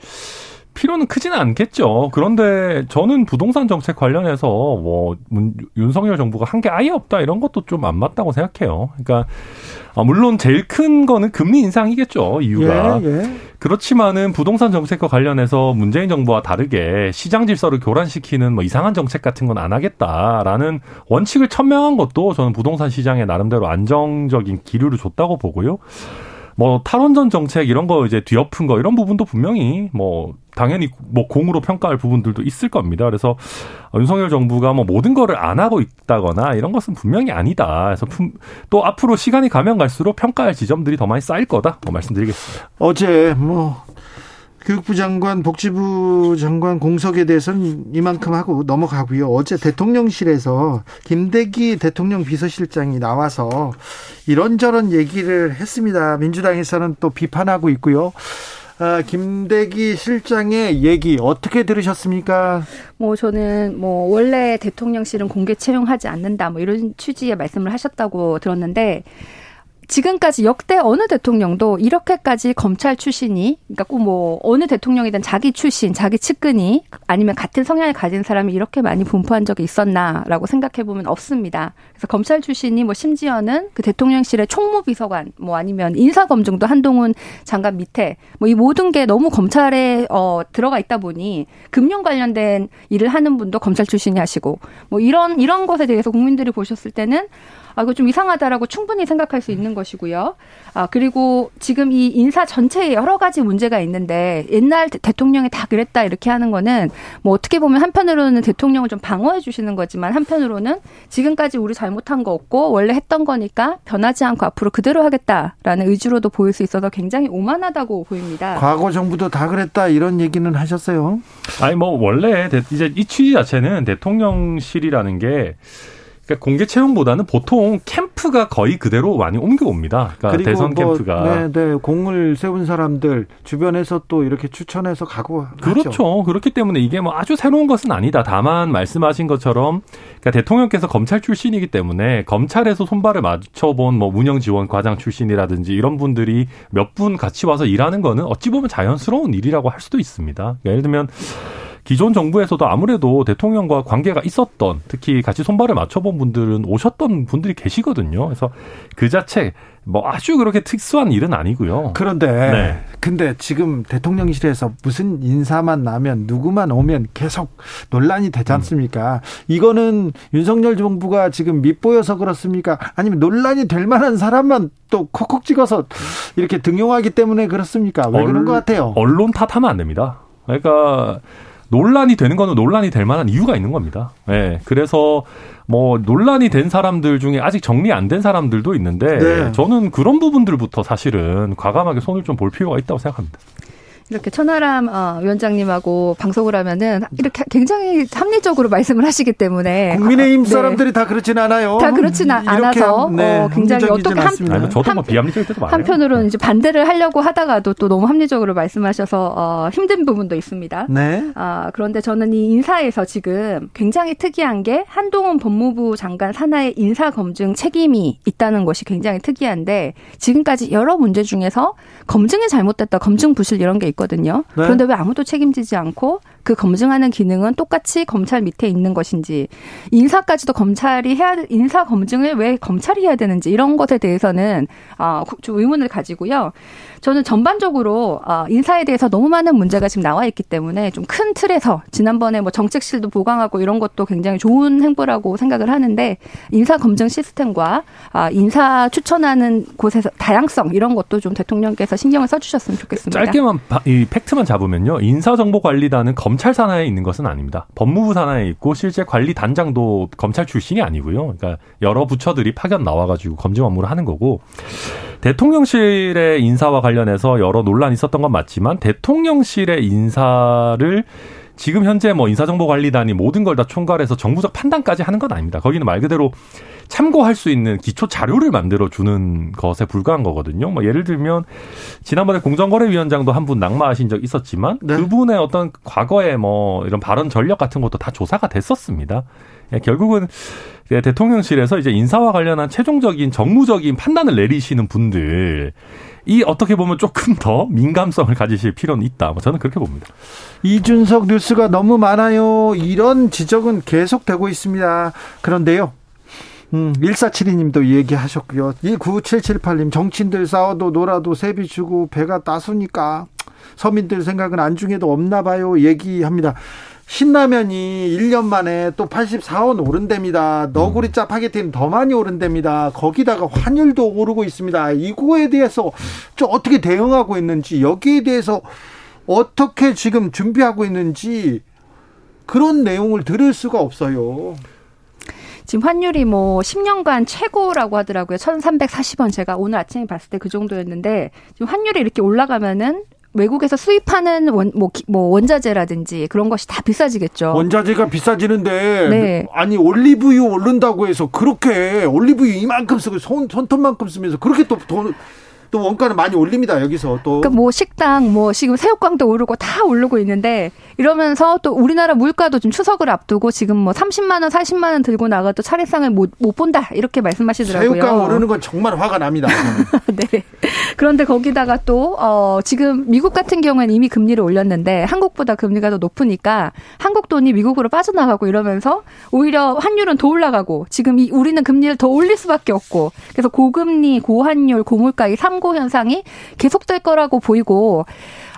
필요는 크지는 않겠죠. 그런데 저는 부동산 정책 관련해서 뭐 문, 윤석열 정부가 한 게 아예 없다 이런 것도 좀 안 맞다고 생각해요. 그러니까 아, 물론 제일 큰 거는 금리 인상이겠죠. 이유가. 예, 예. 그렇지만은 부동산 정책과 관련해서 문재인 정부와 다르게 시장 질서를 교란시키는 뭐 이상한 정책 같은 건 안 하겠다라는 원칙을 천명한 것도 저는 부동산 시장에 나름대로 안정적인 기류를 줬다고 보고요. 뭐 탈원전 정책 이런 거 이제 뒤엎은 거 이런 부분도 분명히 뭐 당연히 뭐 공으로 평가할 부분들도 있을 겁니다. 그래서 윤석열 정부가 뭐 모든 거를 안 하고 있다거나 이런 것은 분명히 아니다. 그래서 또 앞으로 시간이 가면 갈수록 평가할 지점들이 더 많이 쌓일 거다. 뭐 말씀드리겠습니다. 어제 뭐 교육부 장관, 복지부 장관 공석에 대해서는 이만큼 하고 넘어가고요. 어제 대통령실에서 김대기 대통령 비서실장이 나와서 이런저런 얘기를 했습니다. 민주당에서는 또 비판하고 있고요. 아, 김대기 실장의 얘기 어떻게 들으셨습니까? 뭐 저는 뭐 원래 대통령실은 공개 채용하지 않는다 뭐 이런 취지의 말씀을 하셨다고 들었는데 지금까지 역대 어느 대통령도 이렇게까지 검찰 출신이 그러니까 꼭 뭐 어느 대통령이든 자기 출신, 자기 측근이 아니면 같은 성향을 가진 사람이 이렇게 많이 분포한 적이 있었나라고 생각해 보면 없습니다. 그래서 검찰 출신이 뭐 심지어는 그 대통령실의 총무비서관 뭐 아니면 인사검증도 한동훈 장관 밑에 뭐 이 모든 게 너무 검찰에 어 들어가 있다 보니 금융 관련된 일을 하는 분도 검찰 출신이 하시고 뭐 이런 이런 것에 대해서 국민들이 보셨을 때는 아, 이거 좀 이상하다라고 충분히 생각할 수 있는 것이고요. 아, 그리고 지금 이 인사 전체에 여러 가지 문제가 있는데 옛날 대통령이 다 그랬다 이렇게 하는 거는 뭐 어떻게 보면 한편으로는 대통령을 좀 방어해 주시는 거지만 한편으로는 지금까지 우리 잘못한 거 없고 원래 했던 거니까 변하지 않고 앞으로 그대로 하겠다라는 의지로도 보일 수 있어서 굉장히 오만하다고 보입니다. 과거 정부도 다 그랬다 이런 얘기는 하셨어요? 아니 뭐 원래 이제 이 취지 자체는 대통령실이라는 게 그러니까 공개 채용보다는 보통 캠프가 거의 그대로 많이 옮겨옵니다. 그러니까 대선 뭐, 캠프가. 네, 네. 공을 세운 사람들 주변에서 또 이렇게 추천해서 가고 그렇죠. 하죠. 그렇기 때문에 이게 뭐 아주 새로운 것은 아니다. 다만 말씀하신 것처럼 그러니까 대통령께서 검찰 출신이기 때문에 검찰에서 손발을 맞춰본 뭐 운영 지원 과장 출신이라든지 이런 분들이 몇 분 같이 와서 일하는 거는 어찌 보면 자연스러운 일이라고 할 수도 있습니다. 그러니까 예를 들면 기존 정부에서도 아무래도 대통령과 관계가 있었던 특히 같이 손발을 맞춰본 분들은 오셨던 분들이 계시거든요. 그래서 그 자체 뭐 아주 그렇게 특수한 일은 아니고요. 그런데 네. 근데 지금 대통령실에서 무슨 인사만 나면 누구만 오면 계속 논란이 되지 음. 않습니까? 음. 이거는 윤석열 정부가 지금 밉보여서 그렇습니까? 아니면 논란이 될 만한 사람만 또 콕콕 찍어서 이렇게 등용하기 때문에 그렇습니까? 왜 그런 것 같아요? 언론 탓하면 안 됩니다. 그러니까 논란이 되는 거는 논란이 될 만한 이유가 있는 겁니다. 예. 네. 그래서 뭐 논란이 된 사람들 중에 아직 정리 안 된 사람들도 있는데 네. 저는 그런 부분들부터 사실은 과감하게 손을 좀 볼 필요가 있다고 생각합니다. 이렇게 천하람 어, 위원장님하고 방송을 하면은 이렇게 굉장히 합리적으로 말씀을 하시기 때문에 국민의힘 아, 네. 사람들이 네. 다 그렇진 않아요. 다 그렇진 않아서 네, 어, 굉장히 어떻게 한, 아니, 저도 뭐 비합리적일 때도 많아요. 한편으로는 네. 이제 반대를 하려고 하다가도 또 너무 합리적으로 말씀하셔서 어, 힘든 부분도 있습니다. 네. 아, 그런데 저는 이 인사에서 지금 굉장히 특이한 게 한동훈 법무부 장관 산하의 인사 검증 책임이 있다는 것이 굉장히 특이한데 지금까지 여러 문제 중에서 검증이 잘못됐다, 검증 부실 이런 게 있거든요. 네. 그런데 왜 아무도 책임지지 않고 그 검증하는 기능은 똑같이 검찰 밑에 있는 것인지 인사까지도 검찰이 해야 인사 검증을 왜 검찰이 해야 되는지 이런 것에 대해서는 아좀 의문을 가지고요. 저는 전반적으로 아, 인사에 대해서 너무 많은 문제가 지금 나와 있기 때문에 좀 큰 틀에서 지난번에 뭐 정책실도 보강하고 이런 것도 굉장히 좋은 행보라고 생각을 하는데 인사 검증 시스템과 아, 인사 추천하는 곳에서 다양성 이런 것도 좀 대통령께서 신경을 써주셨으면 좋겠습니다. 짧게만 이 팩트만 잡으면요, 인사정보관리단은 검찰 산하에 있는 것은 아닙니다. 법무부 산하에 있고 실제 관리 단장도 검찰 출신이 아니고요. 그러니까 여러 부처들이 파견 나와가지고 검증 업무를 하는 거고 대통령실의 인사와 관련해서 여러 논란이 있었던 건 맞지만 대통령실의 인사를 지금 현재 뭐 인사정보관리단이 모든 걸 다 총괄해서 정부적 판단까지 하는 건 아닙니다. 거기는 말 그대로 참고할 수 있는 기초 자료를 만들어 주는 것에 불과한 거거든요. 뭐 예를 들면 지난번에 공정거래위원장도 한 분 낙마하신 적 있었지만 네. 그분의 어떤 과거의 뭐 이런 발언 전력 같은 것도 다 조사가 됐었습니다. 예, 결국은 대통령실에서 이제 인사와 관련한 최종적인 정무적인 판단을 내리시는 분들 이 어떻게 보면 조금 더 민감성을 가지실 필요는 있다. 뭐 저는 그렇게 봅니다. 이준석 뉴스가 너무 많아요. 이런 지적은 계속되고 있습니다. 그런데요. 음, 1472님도 얘기하셨고요. 19778님, 정치인들 싸워도 놀아도 세비 주고 배가 따수니까 서민들 생각은 안중에도 없나 봐요. 얘기합니다. 신라면이 1년 만에 또 84원 오른답니다. 너구리 짜파게티는 더 많이 오른답니다. 거기다가 환율도 오르고 있습니다. 이거에 대해서 좀 어떻게 대응하고 있는지 여기에 대해서 어떻게 지금 준비하고 있는지 그런 내용을 들을 수가 없어요. 지금 환율이 뭐 10년간 최고라고 하더라고요. 1,340원 제가 오늘 아침에 봤을 때 그 정도였는데 지금 환율이 이렇게 올라가면은 외국에서 수입하는 원, 뭐, 뭐 원자재라든지 그런 것이 다 비싸지겠죠. 원자재가 비싸지는데 네. 아니 올리브유 오른다고 해서 그렇게 올리브유 이만큼 쓰고 손 손톱만큼 쓰면서 그렇게 또돈 또 원가는 많이 올립니다. 여기서 또. 그러니까 뭐 식당, 뭐 지금 새우깡도 오르고 다 오르고 있는데 이러면서 또 우리나라 물가도 좀 추석을 앞두고 지금 뭐 30만 원, 40만 원 들고 나가도 차례상을 못, 못 본다 이렇게 말씀하시더라고요. 새우깡 오르는 건 정말 화가 납니다. 네. 그런데 거기다가 또 어, 지금 미국 같은 경우에는 이미 금리를 올렸는데 한국보다 금리가 더 높으니까 한국 돈이 미국으로 빠져나가고 이러면서 오히려 환율은 더 올라가고 지금 이 우리는 금리를 더 올릴 수밖에 없고 그래서 고금리, 고환율, 고물가 이 삼고 현상이 계속될 거라고 보이고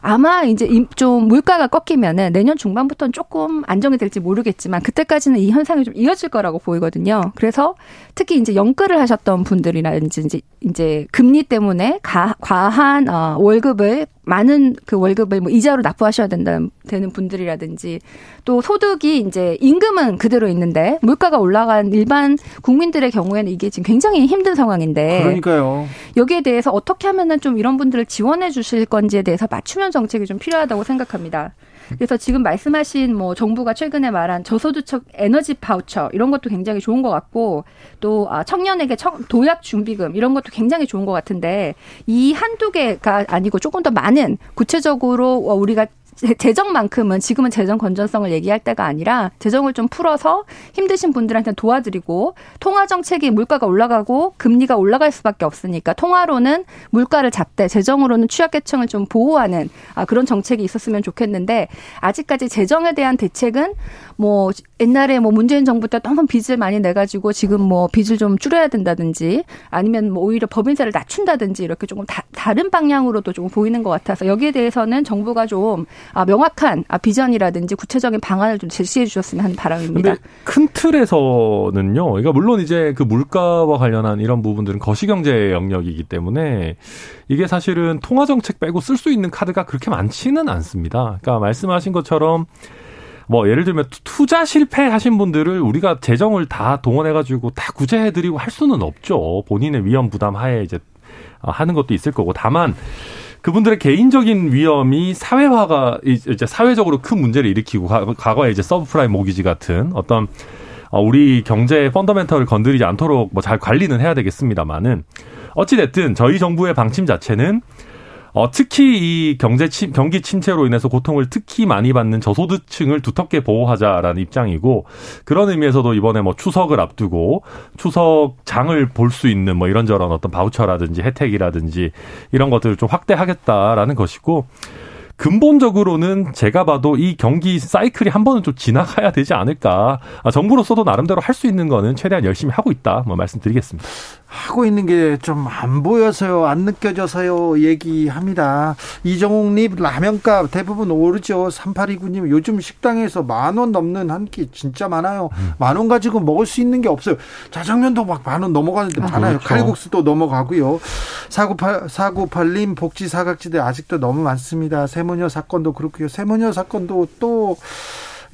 아마 이제 좀 물가가 꺾이면은 내년 중반부터는 조금 안정이 될지 모르겠지만 그때까지는 이 현상이 좀 이어질 거라고 보이거든요. 그래서 특히 이제 연끌을 하셨던 분들이라든지 이제 이제 금리 때문에 가, 과한 어, 월급을 많은 그 월급을 뭐 이자로 납부하셔야 된다 되는 분들이라든지 또 소득이 이제 임금은 그대로 있는데 물가가 올라간 일반 국민들의 경우에는 이게 지금 굉장히 힘든 상황인데 그러니까요. 여기에 대해서 어떻게 하면은 좀 이런 분들을 지원해 주실 건지에 대해서 맞춤형 정책이 좀 필요하다고 생각합니다. 그래서 지금 말씀하신 뭐 정부가 최근에 말한 저소득 에너지 바우처 이런 것도 굉장히 좋은 것 같고 또 아, 청년에게 도약 준비금 이런 것도 굉장히 좋은 것 같은데 이 한두 개가 아니고 조금 더 많은 구체적으로 우리가 재정만큼은 지금은 재정 건전성을 얘기할 때가 아니라 재정을 좀 풀어서 힘드신 분들한테 도와드리고 통화 정책이 물가가 올라가고 금리가 올라갈 수밖에 없으니까 통화로는 물가를 잡되 재정으로는 취약계층을 좀 보호하는 아, 그런 정책이 있었으면 좋겠는데 아직까지 재정에 대한 대책은 뭐 옛날에 뭐 문재인 정부 때 너무 빚을 많이 내가지고 지금 뭐 빚을 좀 줄여야 된다든지 아니면 뭐 오히려 법인세를 낮춘다든지 이렇게 조금 다, 다른 방향으로도 조금 보이는 것 같아서 여기에 대해서는 정부가 좀 아, 명확한 아, 비전이라든지 구체적인 방안을 좀 제시해 주셨으면 하는 바람입니다. 큰 틀에서는요. 그러니까 물론 이제 그 물가와 관련한 이런 부분들은 거시경제 영역이기 때문에 이게 사실은 통화 정책 빼고 쓸 수 있는 카드가 그렇게 많지는 않습니다. 그러니까 말씀하신 것처럼 뭐 예를 들면 투자 실패하신 분들을 우리가 재정을 다 동원해가지고 다 구제해드리고 할 수는 없죠. 본인의 위험 부담 하에 이제 하는 것도 있을 거고 다만 그분들의 개인적인 위험이 사회화가 이제 사회적으로 큰 문제를 일으키고 과거에 이제 서브프라임 모기지 같은 어떤 어, 우리 경제의 펀더멘털을 건드리지 않도록 뭐 잘 관리는 해야 되겠습니다만은 어찌 됐든 저희 정부의 방침 자체는 어, 특히 이 경제 침, 경기 침체로 인해서 고통을 특히 많이 받는 저소득층을 두텁게 보호하자라는 입장이고 그런 의미에서도 이번에 뭐 추석을 앞두고 추석 장을 볼 수 있는 뭐 이런저런 어떤 바우처라든지 혜택이라든지 이런 것들을 좀 확대하겠다라는 것이고 근본적으로는 제가 봐도 이 경기 사이클이 한 번은 좀 지나가야 되지 않을까. 아, 정부로서도 나름대로 할 수 있는 거는 최대한 열심히 하고 있다. 뭐 말씀드리겠습니다. 하고 있는 게 좀 안 보여서요, 안 느껴져서요, 얘기합니다. 이정욱님 라면값 대부분 오르죠. 3829님 요즘 식당에서 만 원 넘는 한 끼 진짜 많아요. 음. 만원 가지고 먹을 수 있는 게 없어요. 자장면도 막 만 원 넘어가는데 아, 많아요. 그렇죠. 칼국수도 넘어가고요. 498, 498님 복지 사각지대 아직도 너무 많습니다. 세모녀 사건도 그렇고요. 세모녀 사건도 또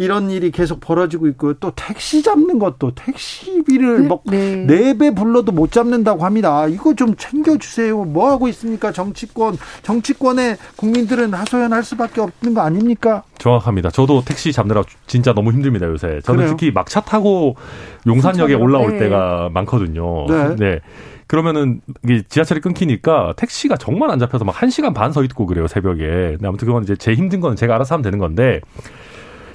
이런 일이 계속 벌어지고 있고요. 또 택시 잡는 것도 택시비를 뭐 네. 4배 불러도 못 잡는다고 합니다. 이거 좀 챙겨주세요. 뭐 하고 있습니까? 정치권. 정치권에 국민들은 하소연할 수밖에 없는 거 아닙니까? 정확합니다. 저도 택시 잡느라 진짜 너무 힘듭니다, 요새. 저는 그래요? 특히 막차 타고 용산역에 올라올 네. 때가 많거든요. 네. 네. 그러면은 이게 지하철이 끊기니까 택시가 정말 안 잡혀서 막 1시간 반 서 있고 그래요, 새벽에. 아무튼 그건 이제 제 힘든 건 제가 알아서 하면 되는 건데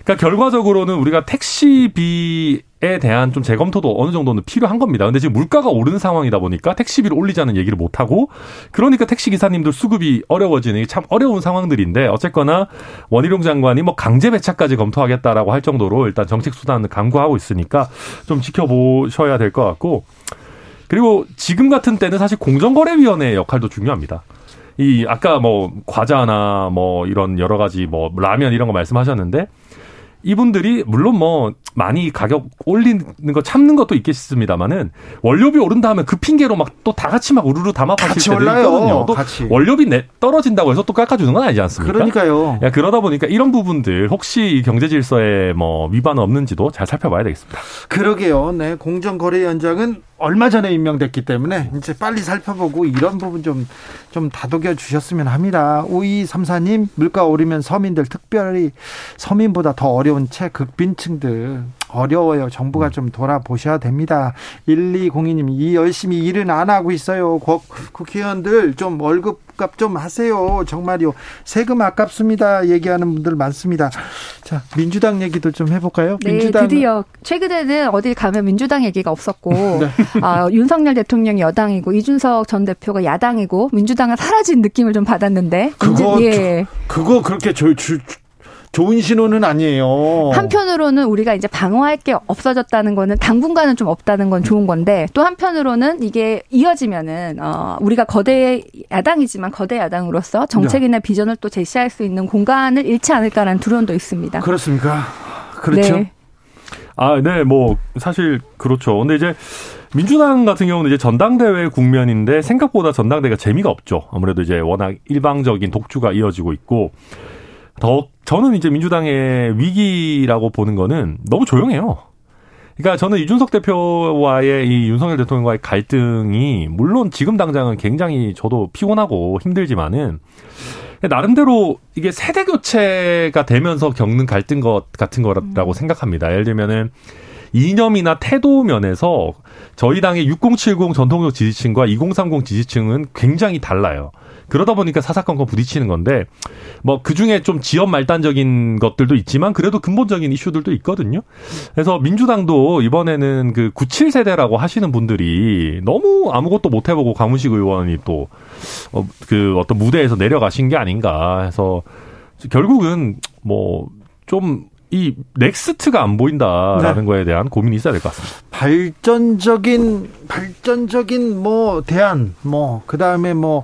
그러니까 결과적으로는 우리가 택시비 에 대한 좀 재검토도 어느 정도는 필요한 겁니다. 근데 지금 물가가 오르는 상황이다 보니까 택시비를 올리자는 얘기를 못 하고 그러니까 택시 기사님들 수급이 어려워지는 게 참 어려운 상황들인데 어쨌거나 원희룡 장관이 뭐 강제 배차까지 검토하겠다라고 할 정도로 일단 정책 수단을 강구하고 있으니까 좀 지켜보셔야 될 것 같고 그리고 지금 같은 때는 사실 공정거래위원회의 역할도 중요합니다. 이 아까 뭐 과자나 뭐 이런 여러 가지 뭐 라면 이런 거 말씀하셨는데 이분들이 물론 뭐 많이 가격 올리는 거 참는 것도 있겠습니다만은 원료비 오른다 하면 그 핑계로 막 또 다 같이 막 우르르 담아파실 때도 있거든요. 또 같이. 원료비 내, 떨어진다고 해서 또 깎아주는 건 아니지 않습니까? 그러니까요. 야, 그러다 보니까 이런 부분들 혹시 경제 질서에 뭐 위반 없는지도 잘 살펴봐야 되겠습니다. 그러게요. 네, 공정 거래위원장은 얼마 전에 임명됐기 때문에 이제 빨리 살펴보고 이런 부분 좀, 좀 다독여 주셨으면 합니다. 5234님, 물가 오르면 서민들 특별히 서민보다 더 어려운 채 극빈층들 어려워요. 정부가 좀 돌아보셔야 됩니다. 1202님, 이 열심히 일은 안 하고 있어요. 국, 국회의원들 좀 월급값 좀 하세요. 정말요. 세금 아깝습니다. 얘기하는 분들 많습니다. 자, 민주당 얘기도 좀 해볼까요? 네, 민주당. 드디어 최근에는 어딜 가면 민주당 얘기가 없었고 네. 아, 윤석열 대통령이 여당이고 이준석 전 대표가 야당이고 민주당은 사라진 느낌을 좀 받았는데 그거 예. 그거 그렇게 저, 주, 좋은 신호는 아니에요. 한편으로는 우리가 이제 방어할 게 없어졌다는 거는 당분간은 좀 없다는 건 좋은 건데 또 한편으로는 이게 이어지면은 어 우리가 거대 야당이지만 거대 야당으로서 정책이나 비전을 또 제시할 수 있는 공간을 잃지 않을까라는 두려움도 있습니다. 그렇습니까? 그렇죠. 네. 아, 네, 뭐 사실 그렇죠. 근데 이제 민주당 같은 경우는 이제 전당대회 국면인데 생각보다 전당대회가 재미가 없죠. 아무래도 이제 워낙 일방적인 독주가 이어지고 있고 더 저는 이제 민주당의 위기라고 보는 거는 너무 조용해요. 그러니까 저는 이준석 대표와의 이 윤석열 대통령과의 갈등이 물론 지금 당장은 굉장히 저도 피곤하고 힘들지만은 나름대로 이게 세대 교체가 되면서 겪는 갈등 것 같은 거라고 음. 생각합니다. 예를 들면은 이념이나 태도 면에서 저희 당의 6070 전통적 지지층과 2030 지지층은 굉장히 달라요. 그러다 보니까 사사건건 부딪히는 건데 뭐 그중에 좀 지역 말단적인 것들도 있지만 그래도 근본적인 이슈들도 있거든요. 그래서 민주당도 이번에는 그 97세대라고 하시는 분들이 너무 아무것도 못 해보고 강훈식 의원이 또그 어, 그 어떤 무대에서 내려가신 게 아닌가 해서 결국은 뭐좀 이 넥스트가 안 보인다라는 네. 거에 대한 고민이 있어야 될 것 같습니다. 발전적인 발전적인 뭐 대안 뭐 그다음에 뭐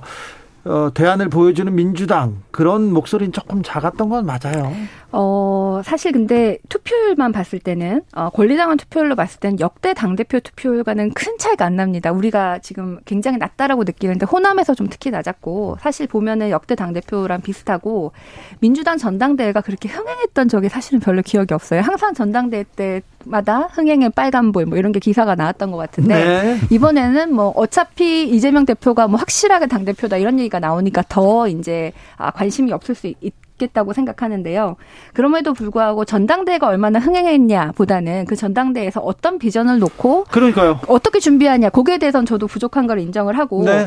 어, 대안을 보여주는 민주당 그런 목소리는 조금 작았던 건 맞아요. 어, 사실 근데 투표율만 봤을 때는 어, 권리당원 투표율로 봤을 때는 역대 당대표 투표율과는 큰 차이가 안 납니다. 우리가 지금 굉장히 낮다라고 느끼는데 호남에서 좀 특히 낮았고 사실 보면은 역대 당대표랑 비슷하고 민주당 전당대회가 그렇게 흥행했던 적이 사실은 별로 기억이 없어요. 항상 전당대회 때 마다 흥행의 빨간불 뭐 이런 게 기사가 나왔던 것 같은데 네. 이번에는 뭐 어차피 이재명 대표가 뭐 확실하게 당 대표다 이런 얘기가 나오니까 더 이제 아 관 심이 없을 수 있. 겠다고 생각하는데요. 그럼에도 불구하고 전당대회가 얼마나 흥행했냐보다는 그 전당대회에서 어떤 비전을 놓고 그러니까요. 어떻게 준비하냐 거기에 대해서는 저도 부족한 걸 인정을 하고 네.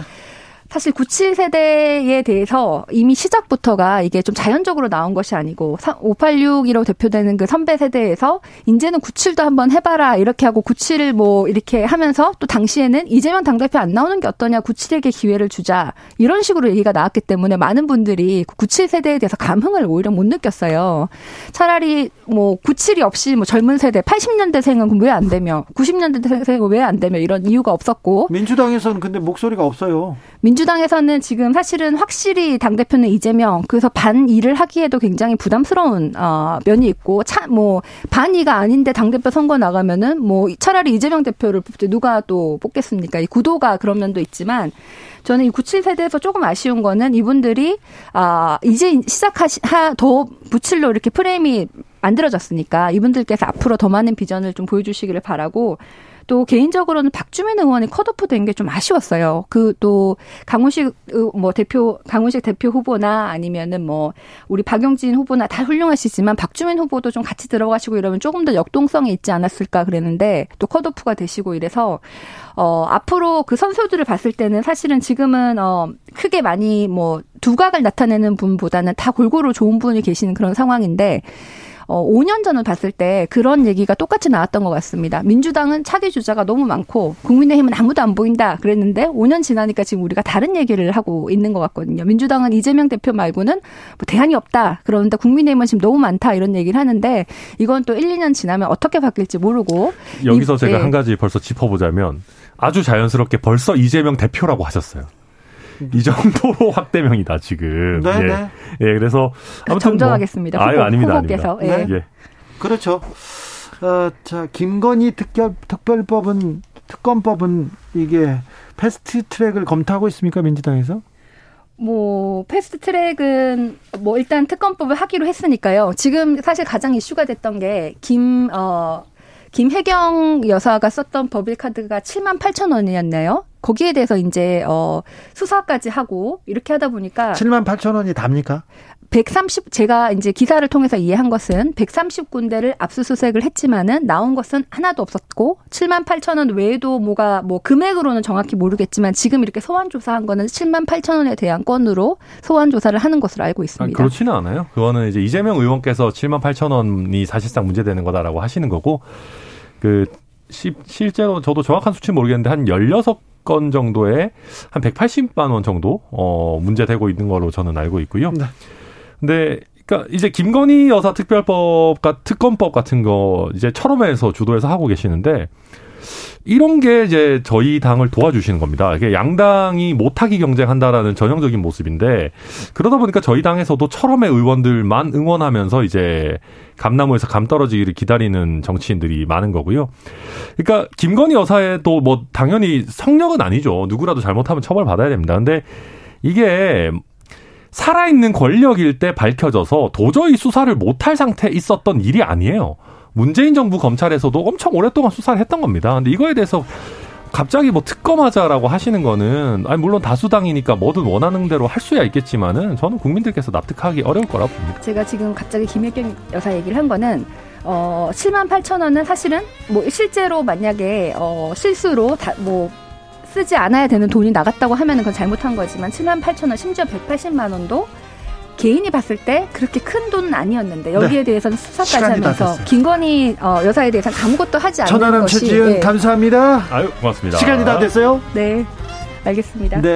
사실 97세대에 대해서 이미 시작부터가 이게 좀 자연적으로 나온 것이 아니고 586이라고 대표되는 그 선배 세대에서 이제는 97도 한번 해봐라 이렇게 하고 97을 뭐 이렇게 하면서 또 당시에는 이재명 당대표 안 나오는 게 어떠냐 97에게 기회를 주자 이런 식으로 얘기가 나왔기 때문에 많은 분들이 97 세대에 대해서 감흥을 오히려 못 느꼈어요. 차라리 뭐 97이 없이 뭐 젊은 세대 80년대생은 왜 안 되며 90년대생은 왜 안 되며 이런 이유가 없었고 민주당에서는 근데 목소리가 없어요. 민 주당에서는 지금 사실은 확실히 당 대표는 이재명 그래서 반 일을 하기에도 굉장히 부담스러운 어, 면이 있고 차뭐 반이가 아닌데 당 대표 선거 나가면은 뭐 차라리 이재명 대표를 뽑지 누가 또 뽑겠습니까? 이 구도가 그런 면도 있지만 저는 이 97세대에서 조금 아쉬운 거는 이분들이 아 이제 시작하시 더 부칠로 이렇게 프레임이 만들어졌으니까 이분들께서 앞으로 더 많은 비전을 좀 보여주시기를 바라고 또 개인적으로는 박주민 의원이 컷오프 된 게 좀 아쉬웠어요. 그 또 강훈식 뭐 대표 강훈식 대표 후보나 아니면은 뭐 우리 박용진 후보나 다 훌륭하시지만 박주민 후보도 좀 같이 들어가시고 이러면 조금 더 역동성이 있지 않았을까 그랬는데 또 컷오프가 되시고 이래서 어 앞으로 그 선수들을 봤을 때는 사실은 지금은 어 크게 많이 뭐 두각을 나타내는 분보다는 다 골고루 좋은 분이 계시는 그런 상황인데 어, 5년 전을 봤을 때 그런 얘기가 똑같이 나왔던 것 같습니다. 민주당은 차기 주자가 너무 많고 국민의힘은 아무도 안 보인다 그랬는데 5년 지나니까 지금 우리가 다른 얘기를 하고 있는 것 같거든요. 민주당은 이재명 대표 말고는 뭐 대안이 없다. 그런데 국민의힘은 지금 너무 많다 이런 얘기를 하는데 이건 또 1, 2년 지나면 어떻게 바뀔지 모르고 여기서 이, 제가 네. 한 가지 벌써 짚어보자면 아주 자연스럽게 벌써 이재명 대표라고 하셨어요. 이 정도로 확대명이다 지금. 네, 예. 네. 예, 그래서 아무튼 뭐 정정하겠습니다. 뭐, 아유 아닙니다. 후보께서. 아닙니다. 네. 예. 그렇죠. 어, 자 김건희 특별 특별법은 특검법은 이게 패스트 트랙을 검토하고 있습니까 민주당에서? 뭐 패스트 트랙은 뭐 일단 특검법을 하기로 했으니까요. 지금 사실 가장 이슈가 됐던 게 김 어 김혜경 여사가 썼던 법일 카드가 7만 8천 원이었네요. 거기에 대해서 이제 어 수사까지 하고 이렇게 하다 보니까 7만 8천 원이 답니까? 130 제가 이제 기사를 통해서 이해한 것은 130군데를 압수수색을 했지만은 나온 것은 하나도 없었고 7만 8천 원 외에도 뭐가 뭐 금액으로는 정확히 모르겠지만 지금 이렇게 소환 조사한 거는 7만 8천 원에 대한 건으로 소환 조사를 하는 것으로 알고 있습니다. 아, 그렇지는 않아요. 그거는 이제 이재명 의원께서 7만 8천 원이 사실상 문제되는 거다라고 하시는 거고 그 시, 실제로 저도 정확한 수치는 모르겠는데 한 16건 정도에 한 180만 원 정도 어 문제되고 있는 걸로 저는 알고 있고요. 네. 근데 그러니까 이제 김건희 여사 특별법 과 특검법 같은 거 이제 철험에서 주도해서 하고 계시는데 이런 게 이제 저희 당을 도와주시는 겁니다. 이게 양당이 못하기 경쟁한다라는 전형적인 모습인데 그러다 보니까 저희 당에서도 철험의 의원들만 응원하면서 이제 감나무에서 감 떨어지기를 기다리는 정치인들이 많은 거고요. 그러니까 김건희 여사에도 뭐 당연히 성력은 아니죠. 누구라도 잘못하면 처벌 받아야 됩니다. 근데 이게 살아있는 권력일 때 밝혀져서 도저히 수사를 못할 상태에 있었던 일이 아니에요. 문재인 정부 검찰에서도 엄청 오랫동안 수사를 했던 겁니다. 근데 이거에 대해서 갑자기 뭐 특검하자라고 하시는 거는 아니 물론 다수당이니까 뭐든 원하는 대로 할 수야 있겠지만은 저는 국민들께서 납득하기 어려울 거라고 봅니다. 제가 지금 갑자기 김혜경 여사 얘기를 한 거는 어 7만 8천 원은 사실은 뭐 실제로 만약에 어 실수로 다뭐 쓰지 않아야 되는 돈이 나갔다고 하면 그건 잘못한 거지만 7만 8천 원 심지어 180만 원도 개인이 봤을 때 그렇게 큰 돈은 아니었는데 여기에 네. 대해서는 수사까지 하면서 김건희 어, 여사에 대해서는 아무것도 하지 않는 것이 최지은 네. 감사합니다. 아유 고맙습니다. 시간이 다 됐어요. 네 알겠습니다. 네.